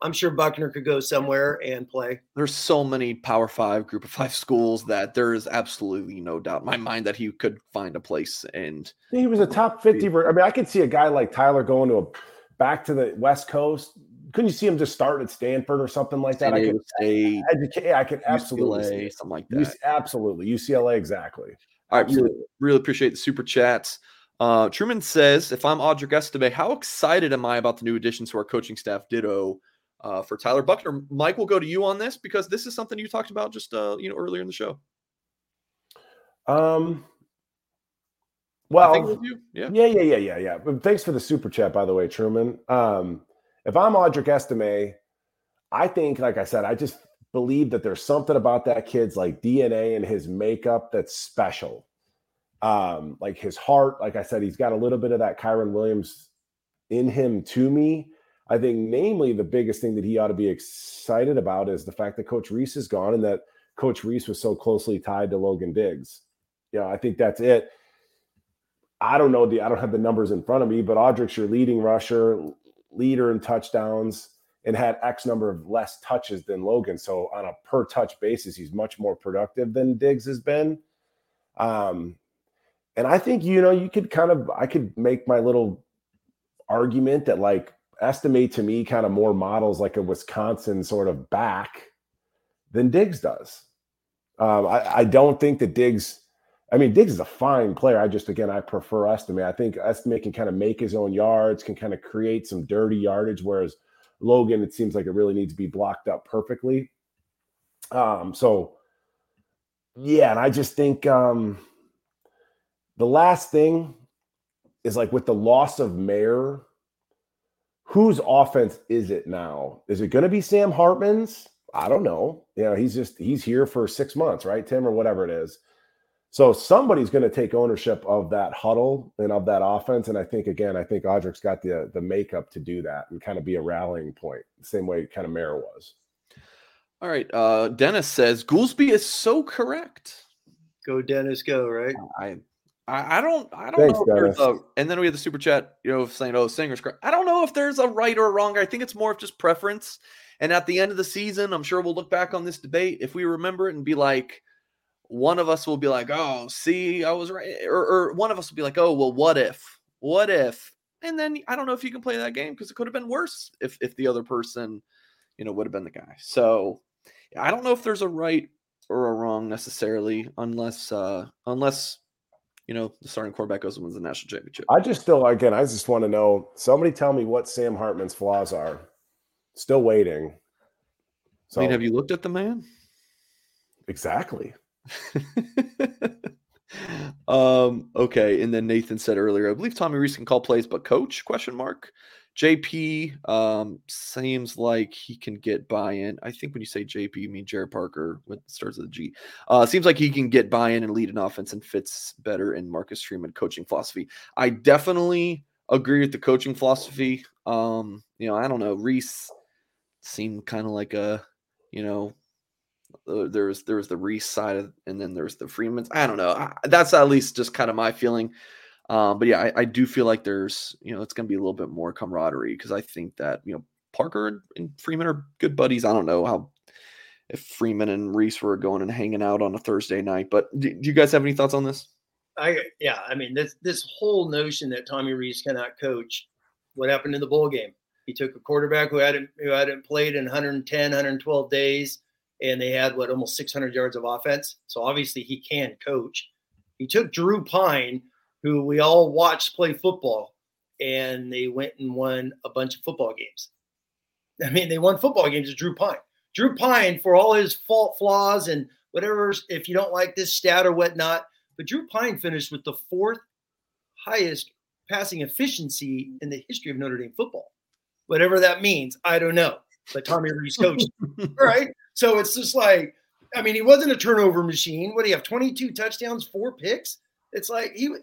I'm sure Buchner could go somewhere and play. There's so many Power Five, Group of Five schools that there is absolutely no doubt in my mind that he could find a place. And he was a top 50. I mean, I could see a guy like Tyler going to a back to the West Coast. Couldn't you see him just start at Stanford or something like that? I could, State, I, I could absolutely UCLA, something like that. absolutely, UCLA, exactly. All right, really, really appreciate the super chats. Uh, Truman says, if I'm Audric Estime, how excited am I about the new additions to our coaching staff? Ditto uh, for Tyler Buchner. Mike, we'll go to you on this because this is something you talked about just uh, you know earlier in the show. Um. Well, yeah, yeah, yeah, yeah, yeah, yeah. But thanks for the super chat, by the way, Truman. Um, if I'm Audric Estime, I think, like I said, I just believe that there's something about that kid's like DNA and his makeup that's special. Um, like his heart, like I said, he's got a little bit of that Kyren Williams in him to me. I think, namely, the biggest thing that he ought to be excited about is the fact that Coach Rees is gone and that Coach Rees was so closely tied to Logan Diggs. Yeah, I think that's it. I don't know the I don't have the numbers in front of me, but Audric's your leading rusher, leader in touchdowns, and had X number of less touches than Logan. So on a per touch basis, he's much more productive than Diggs has been. Um, and I think you know you could kind of I could make my little argument that like Estime to me kind of more models like a Wisconsin sort of back than Diggs does. Um, I, I, don't think that Diggs. I mean, Diggs is a fine player. I just again I prefer Estime. I think Estime can kind of make his own yards, can kind of create some dirty yardage, whereas Logan, it seems like it really needs to be blocked up perfectly. Um, so yeah, and I just think um the last thing is like with the loss of Mayer, whose offense is it now? Is it going to be Sam Hartman's? I don't know. You know, he's just he's here for six months, right, Tim, or whatever it is. So somebody's going to take ownership of that huddle and of that offense. And I think again, I think Audric's got the the makeup to do that and kind of be a rallying point, the same way kind of Mayer was. All right. Uh Dennis says Goolsby is so correct. Go Dennis, go, right? I I, I don't I don't Thanks, know if there's a and then we had the super chat, you know, saying, oh, singer's correct. I don't know if there's a right or a wrong. I think it's more of just preference. And at the end of the season, I'm sure we'll look back on this debate if we remember it and be like, one of us will be like, oh, see, I was right. Or, or one of us will be like, oh, well, what if? What if? And then I don't know if you can play that game because it could have been worse if if the other person, you know, would have been the guy. So I don't know if there's a right or a wrong necessarily, unless uh unless you know the starting quarterback goes and wins the national championship. I just still again, I just want to know. Somebody tell me what Sam Hartman's flaws are. Still waiting. So, I mean, have you looked at the man? Exactly. um, okay. And then Nathan said earlier, I believe Tommy Rees can call plays, but coach question mark. JP um, seems like he can get buy-in. I think when you say JP, you mean Gerad Parker, what starts with a G. Uh, seems like he can get buy-in and lead an offense and fits better in Marcus Freeman coaching philosophy. I definitely agree with the coaching philosophy. Um, you know, I don't know. Rees seemed kind of like a, you know, uh, there's there's the Rees side of, and then there's the Freemans. I don't know. I, that's at least just kind of my feeling. Um, but yeah, I, I, do feel like there's you know it's going to be a little bit more camaraderie because I think that you know Parker and Freeman are good buddies. I don't know how if Freeman and Rees were going and hanging out on a Thursday night, but do, do you guys have any thoughts on this? I yeah, I mean this this whole notion that Tommy Rees cannot coach. What happened in the bowl game? He took a quarterback who hadn't who hadn't played in 110, 112 days and they had what almost 600 yards of offense. So obviously he can coach. He took Drew Pyne, who we all watched play football, and they went and won a bunch of football games. I mean, they won football games with Drew Pyne. Drew Pyne, for all his fault flaws and whatever, if you don't like this stat or whatnot, but Drew Pyne finished with the fourth highest passing efficiency in the history of Notre Dame football. Whatever that means, I don't know. But Tommy Rees coached, right? So it's just like, I mean, he wasn't a turnover machine. What do you have? 22 touchdowns, four picks? It's like he,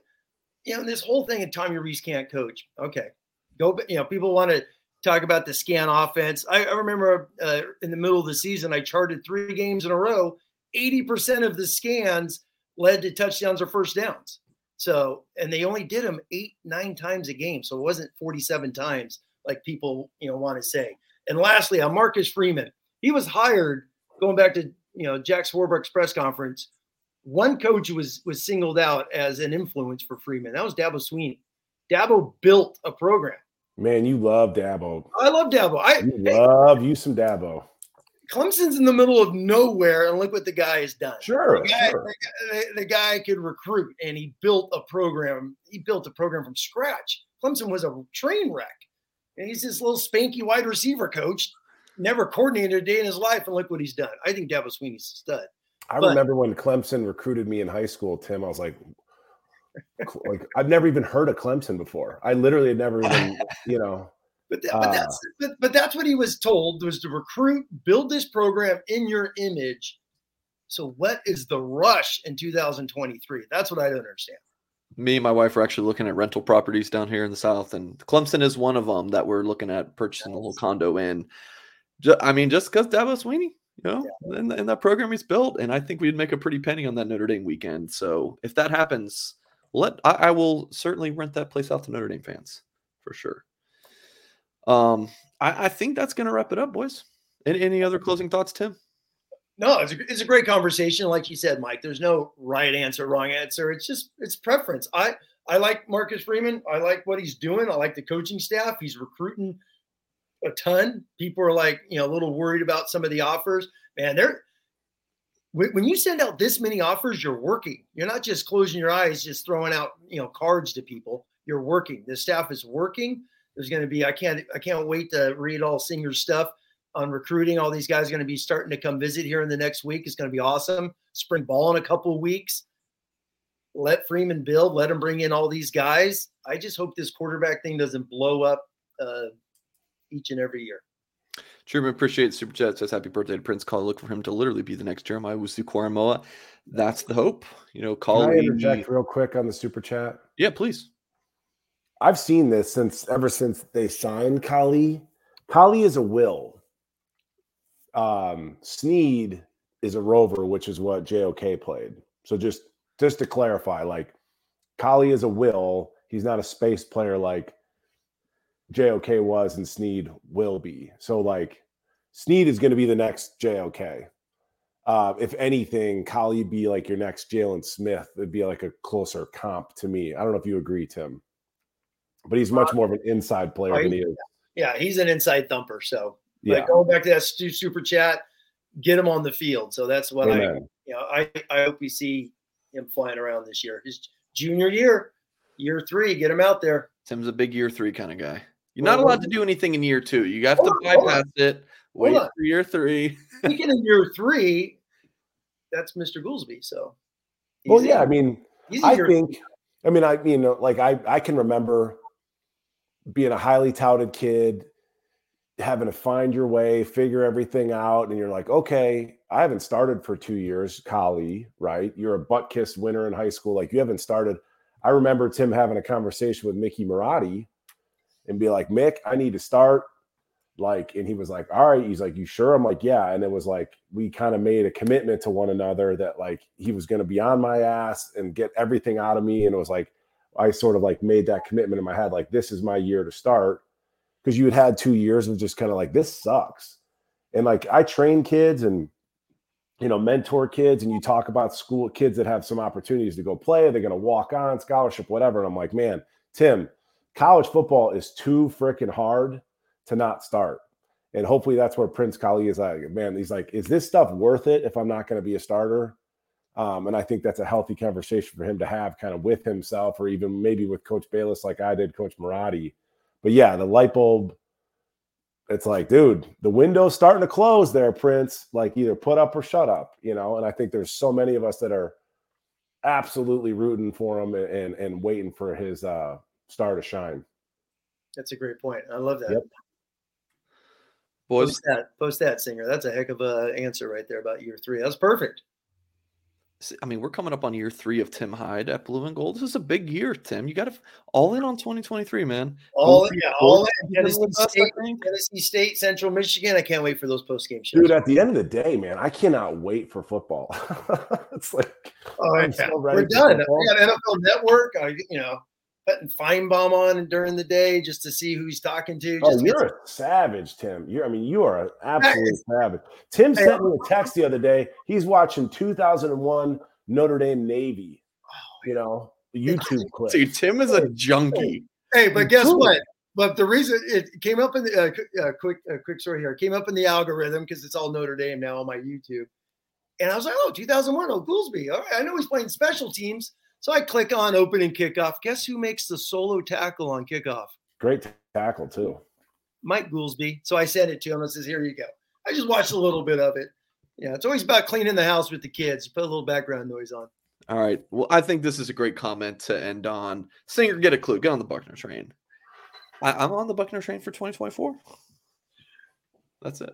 you know, this whole thing and Tommy Rees can't coach. Okay. Go, you know, people want to talk about the scan offense. I, I remember uh, in the middle of the season, I charted three games in a row. 80% of the scans led to touchdowns or first downs. So, and they only did them eight, nine times a game. So it wasn't 47 times like people, you know, want to say. And lastly, on Marcus Freeman, he was hired going back to you know Jack Swarbrick's press conference. One coach was was singled out as an influence for Freeman. That was Dabo Swinney. Dabo built a program. Man, you love Dabo. I love Dabo. I you love you some Dabo. Clemson's in the middle of nowhere, and look what the guy has done. Sure, the guy, sure. The, the, guy could recruit, and he built a program. He built a program from scratch. Clemson was a train wreck, and he's this little spanky wide receiver coach never coordinated a day in his life, and look what he's done. I think Dabo Swinney's a stud. I but, remember when Clemson recruited me in high school, Tim. I was like, like I've never even heard of Clemson before. I literally had never even, you know. But, that, but uh, that's but, but that's what he was told was to recruit, build this program in your image. So what is the rush in 2023? That's what I don't understand. Me and my wife are actually looking at rental properties down here in the south, and Clemson is one of them that we're looking at purchasing a little condo in. I mean, just because Dabo Swinney, you know, and, and that program he's built, and I think we'd make a pretty penny on that Notre Dame weekend. So if that happens, let I, I will certainly rent that place out to Notre Dame fans for sure. Um, I, I think that's going to wrap it up, boys. Any, any other closing thoughts, Tim? No, it's a, it's a great conversation. Like you said, Mike, there's no right answer, wrong answer. It's just it's preference. I I like Marcus Freeman. I like what he's doing. I like the coaching staff. He's recruiting a ton. People are like, you know, a little worried about some of the offers. Man, they're when you send out this many offers, you're working. You're not just closing your eyes, just throwing out, you know, cards to people. You're working. The staff is working. There's going to be. I can't. I can't wait to read all Singer's stuff on recruiting. All these guys are going to be starting to come visit here in the next week. It's going to be awesome. Spring ball in a couple weeks. Let Freeman build. Let him bring in all these guys. I just hope this quarterback thing doesn't blow up uh, each and every year. Truman, appreciate the super chat. Says happy birthday to Prince Kollie. Look for him to literally be the next Jeremiah Owusu-Koramoah. That's the hope. You know, Can call I interject real quick on the super chat? Yeah, please. I've seen this since ever since they signed Kollie. Kollie is a will. Um, Sneed is a rover, which is what JOK played. So just just to clarify, like Kollie is a will. He's not a space player like JOK was and Sneed will be. So like Sneed is going to be the next JOK. Uh, if anything, Kollie be like your next Jaylon Smith. It'd be like a closer comp to me. I don't know if you agree, Tim but he's much more of an inside player than he is. Yeah, he's an inside thumper. So, but Yeah, going back to that super chat, get him on the field. So that's what I, you know, I, I hope we see him flying around this year. His junior year, year three, get him out there. Tim's a big year three kind of guy. You're not allowed to do anything in year two. You have to on, bypass it. Wait on. for year three. Speaking of year three, that's Mr. Goolsby. So, Well, he's yeah, I mean, I year- think, I mean, I you know, like I I can remember being a highly touted kid, having to find your way, figure everything out, and you're like, okay, I haven't started for two years, Kollie, right? You're a butt kissed winner in high school, like you haven't started. I remember Tim having a conversation with Mickey Marotti and be like, Mick, I need to start. Like, and he was like, All right. He's like, You sure? I'm like, Yeah. And it was like, we kind of made a commitment to one another that like he was going to be on my ass and get everything out of me. And it was like, I sort of like made that commitment in my head, like, this is my year to start. Cause you had had two years of just kind of like, this sucks. And like, I train kids and, you know, mentor kids, and you talk about school kids that have some opportunities to go play, they're going to walk on scholarship, whatever. And I'm like, man, Tim, college football is too freaking hard to not start. And hopefully that's where Prince Kollie is like, man, he's like, is this stuff worth it if I'm not going to be a starter? Um, and I think that's a healthy conversation for him to have kind of with himself or even maybe with Coach Balis, like I did, Coach Marotti. But yeah, the light bulb, it's like, dude, the window's starting to close there, Prince. Like either put up or shut up, you know. And I think there's so many of us that are absolutely rooting for him and and, and waiting for his uh star to shine. That's a great point. I love that. Yep. Boys, Post that, post that, singer. That's a heck of a answer right there about year three. That's perfect. I mean, we're coming up on year three of Tim Hyde at Blue and Gold. This is a big year, Tim. You got to all in on 2023, man. All Go yeah, all in. Tennessee with us, I State. Tennessee State, Central Michigan. I can't wait for those post game shows. Dude, at the end of the day, man, I cannot wait for football. it's like Oh, I'm yeah. so ready We're done. football. We got NFL Network. I, you know, putting Finebaum on during the day just to see who he's talking to. Oh, Just get you're a savage, Tim. You're, I mean, you are an absolute savage. Tim sent me a text the other day. He's watching 2001 Notre Dame Navy. You know, YouTube clip. Dude, Tim is a junkie. Hey, but guess what? But the reason it came up in the uh, uh, quick uh, quick story here it came up in the algorithm because it's all Notre Dame now on my YouTube, and I was like, oh, 2001, oh, Goolsby. All right, I know he's playing special teams, so I click on opening kickoff. Guess who makes the solo tackle on kickoff? Great tackle too. Mike Goolsby. So I sent it to him and says, here you go. I just watched a little bit of it. Yeah, it's always about cleaning the house with the kids. Put a little background noise on. All right. Well, I think this is a great comment to end on. Singer, get a clue. Get on the Buchner train. I, I'm on the Buchner train for 2024. That's it.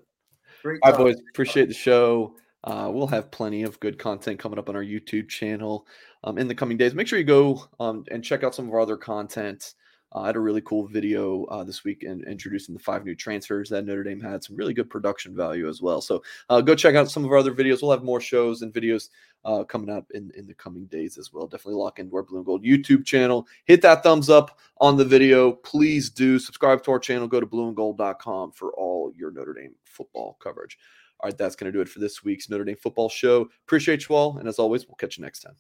Great All right, boys. Appreciate the show. Uh, we'll have plenty of good content coming up on our YouTube channel. Um, in the coming days. Make sure you go um, and check out some of our other content. Uh, I had a really cool video uh, this week in, introducing the five new transfers that Notre Dame had. Some really good production value as well. So uh, go check out some of our other videos. We'll have more shows and videos uh, coming up in, in the coming days as well. Definitely lock into our Blue and Gold YouTube channel. Hit that thumbs up on the video. Please do subscribe to our channel. Go to blueandgold.com for all your Notre Dame football coverage. All right, that's going to do it for this week's Notre Dame football show. Appreciate you all. And as always, we'll catch you next time.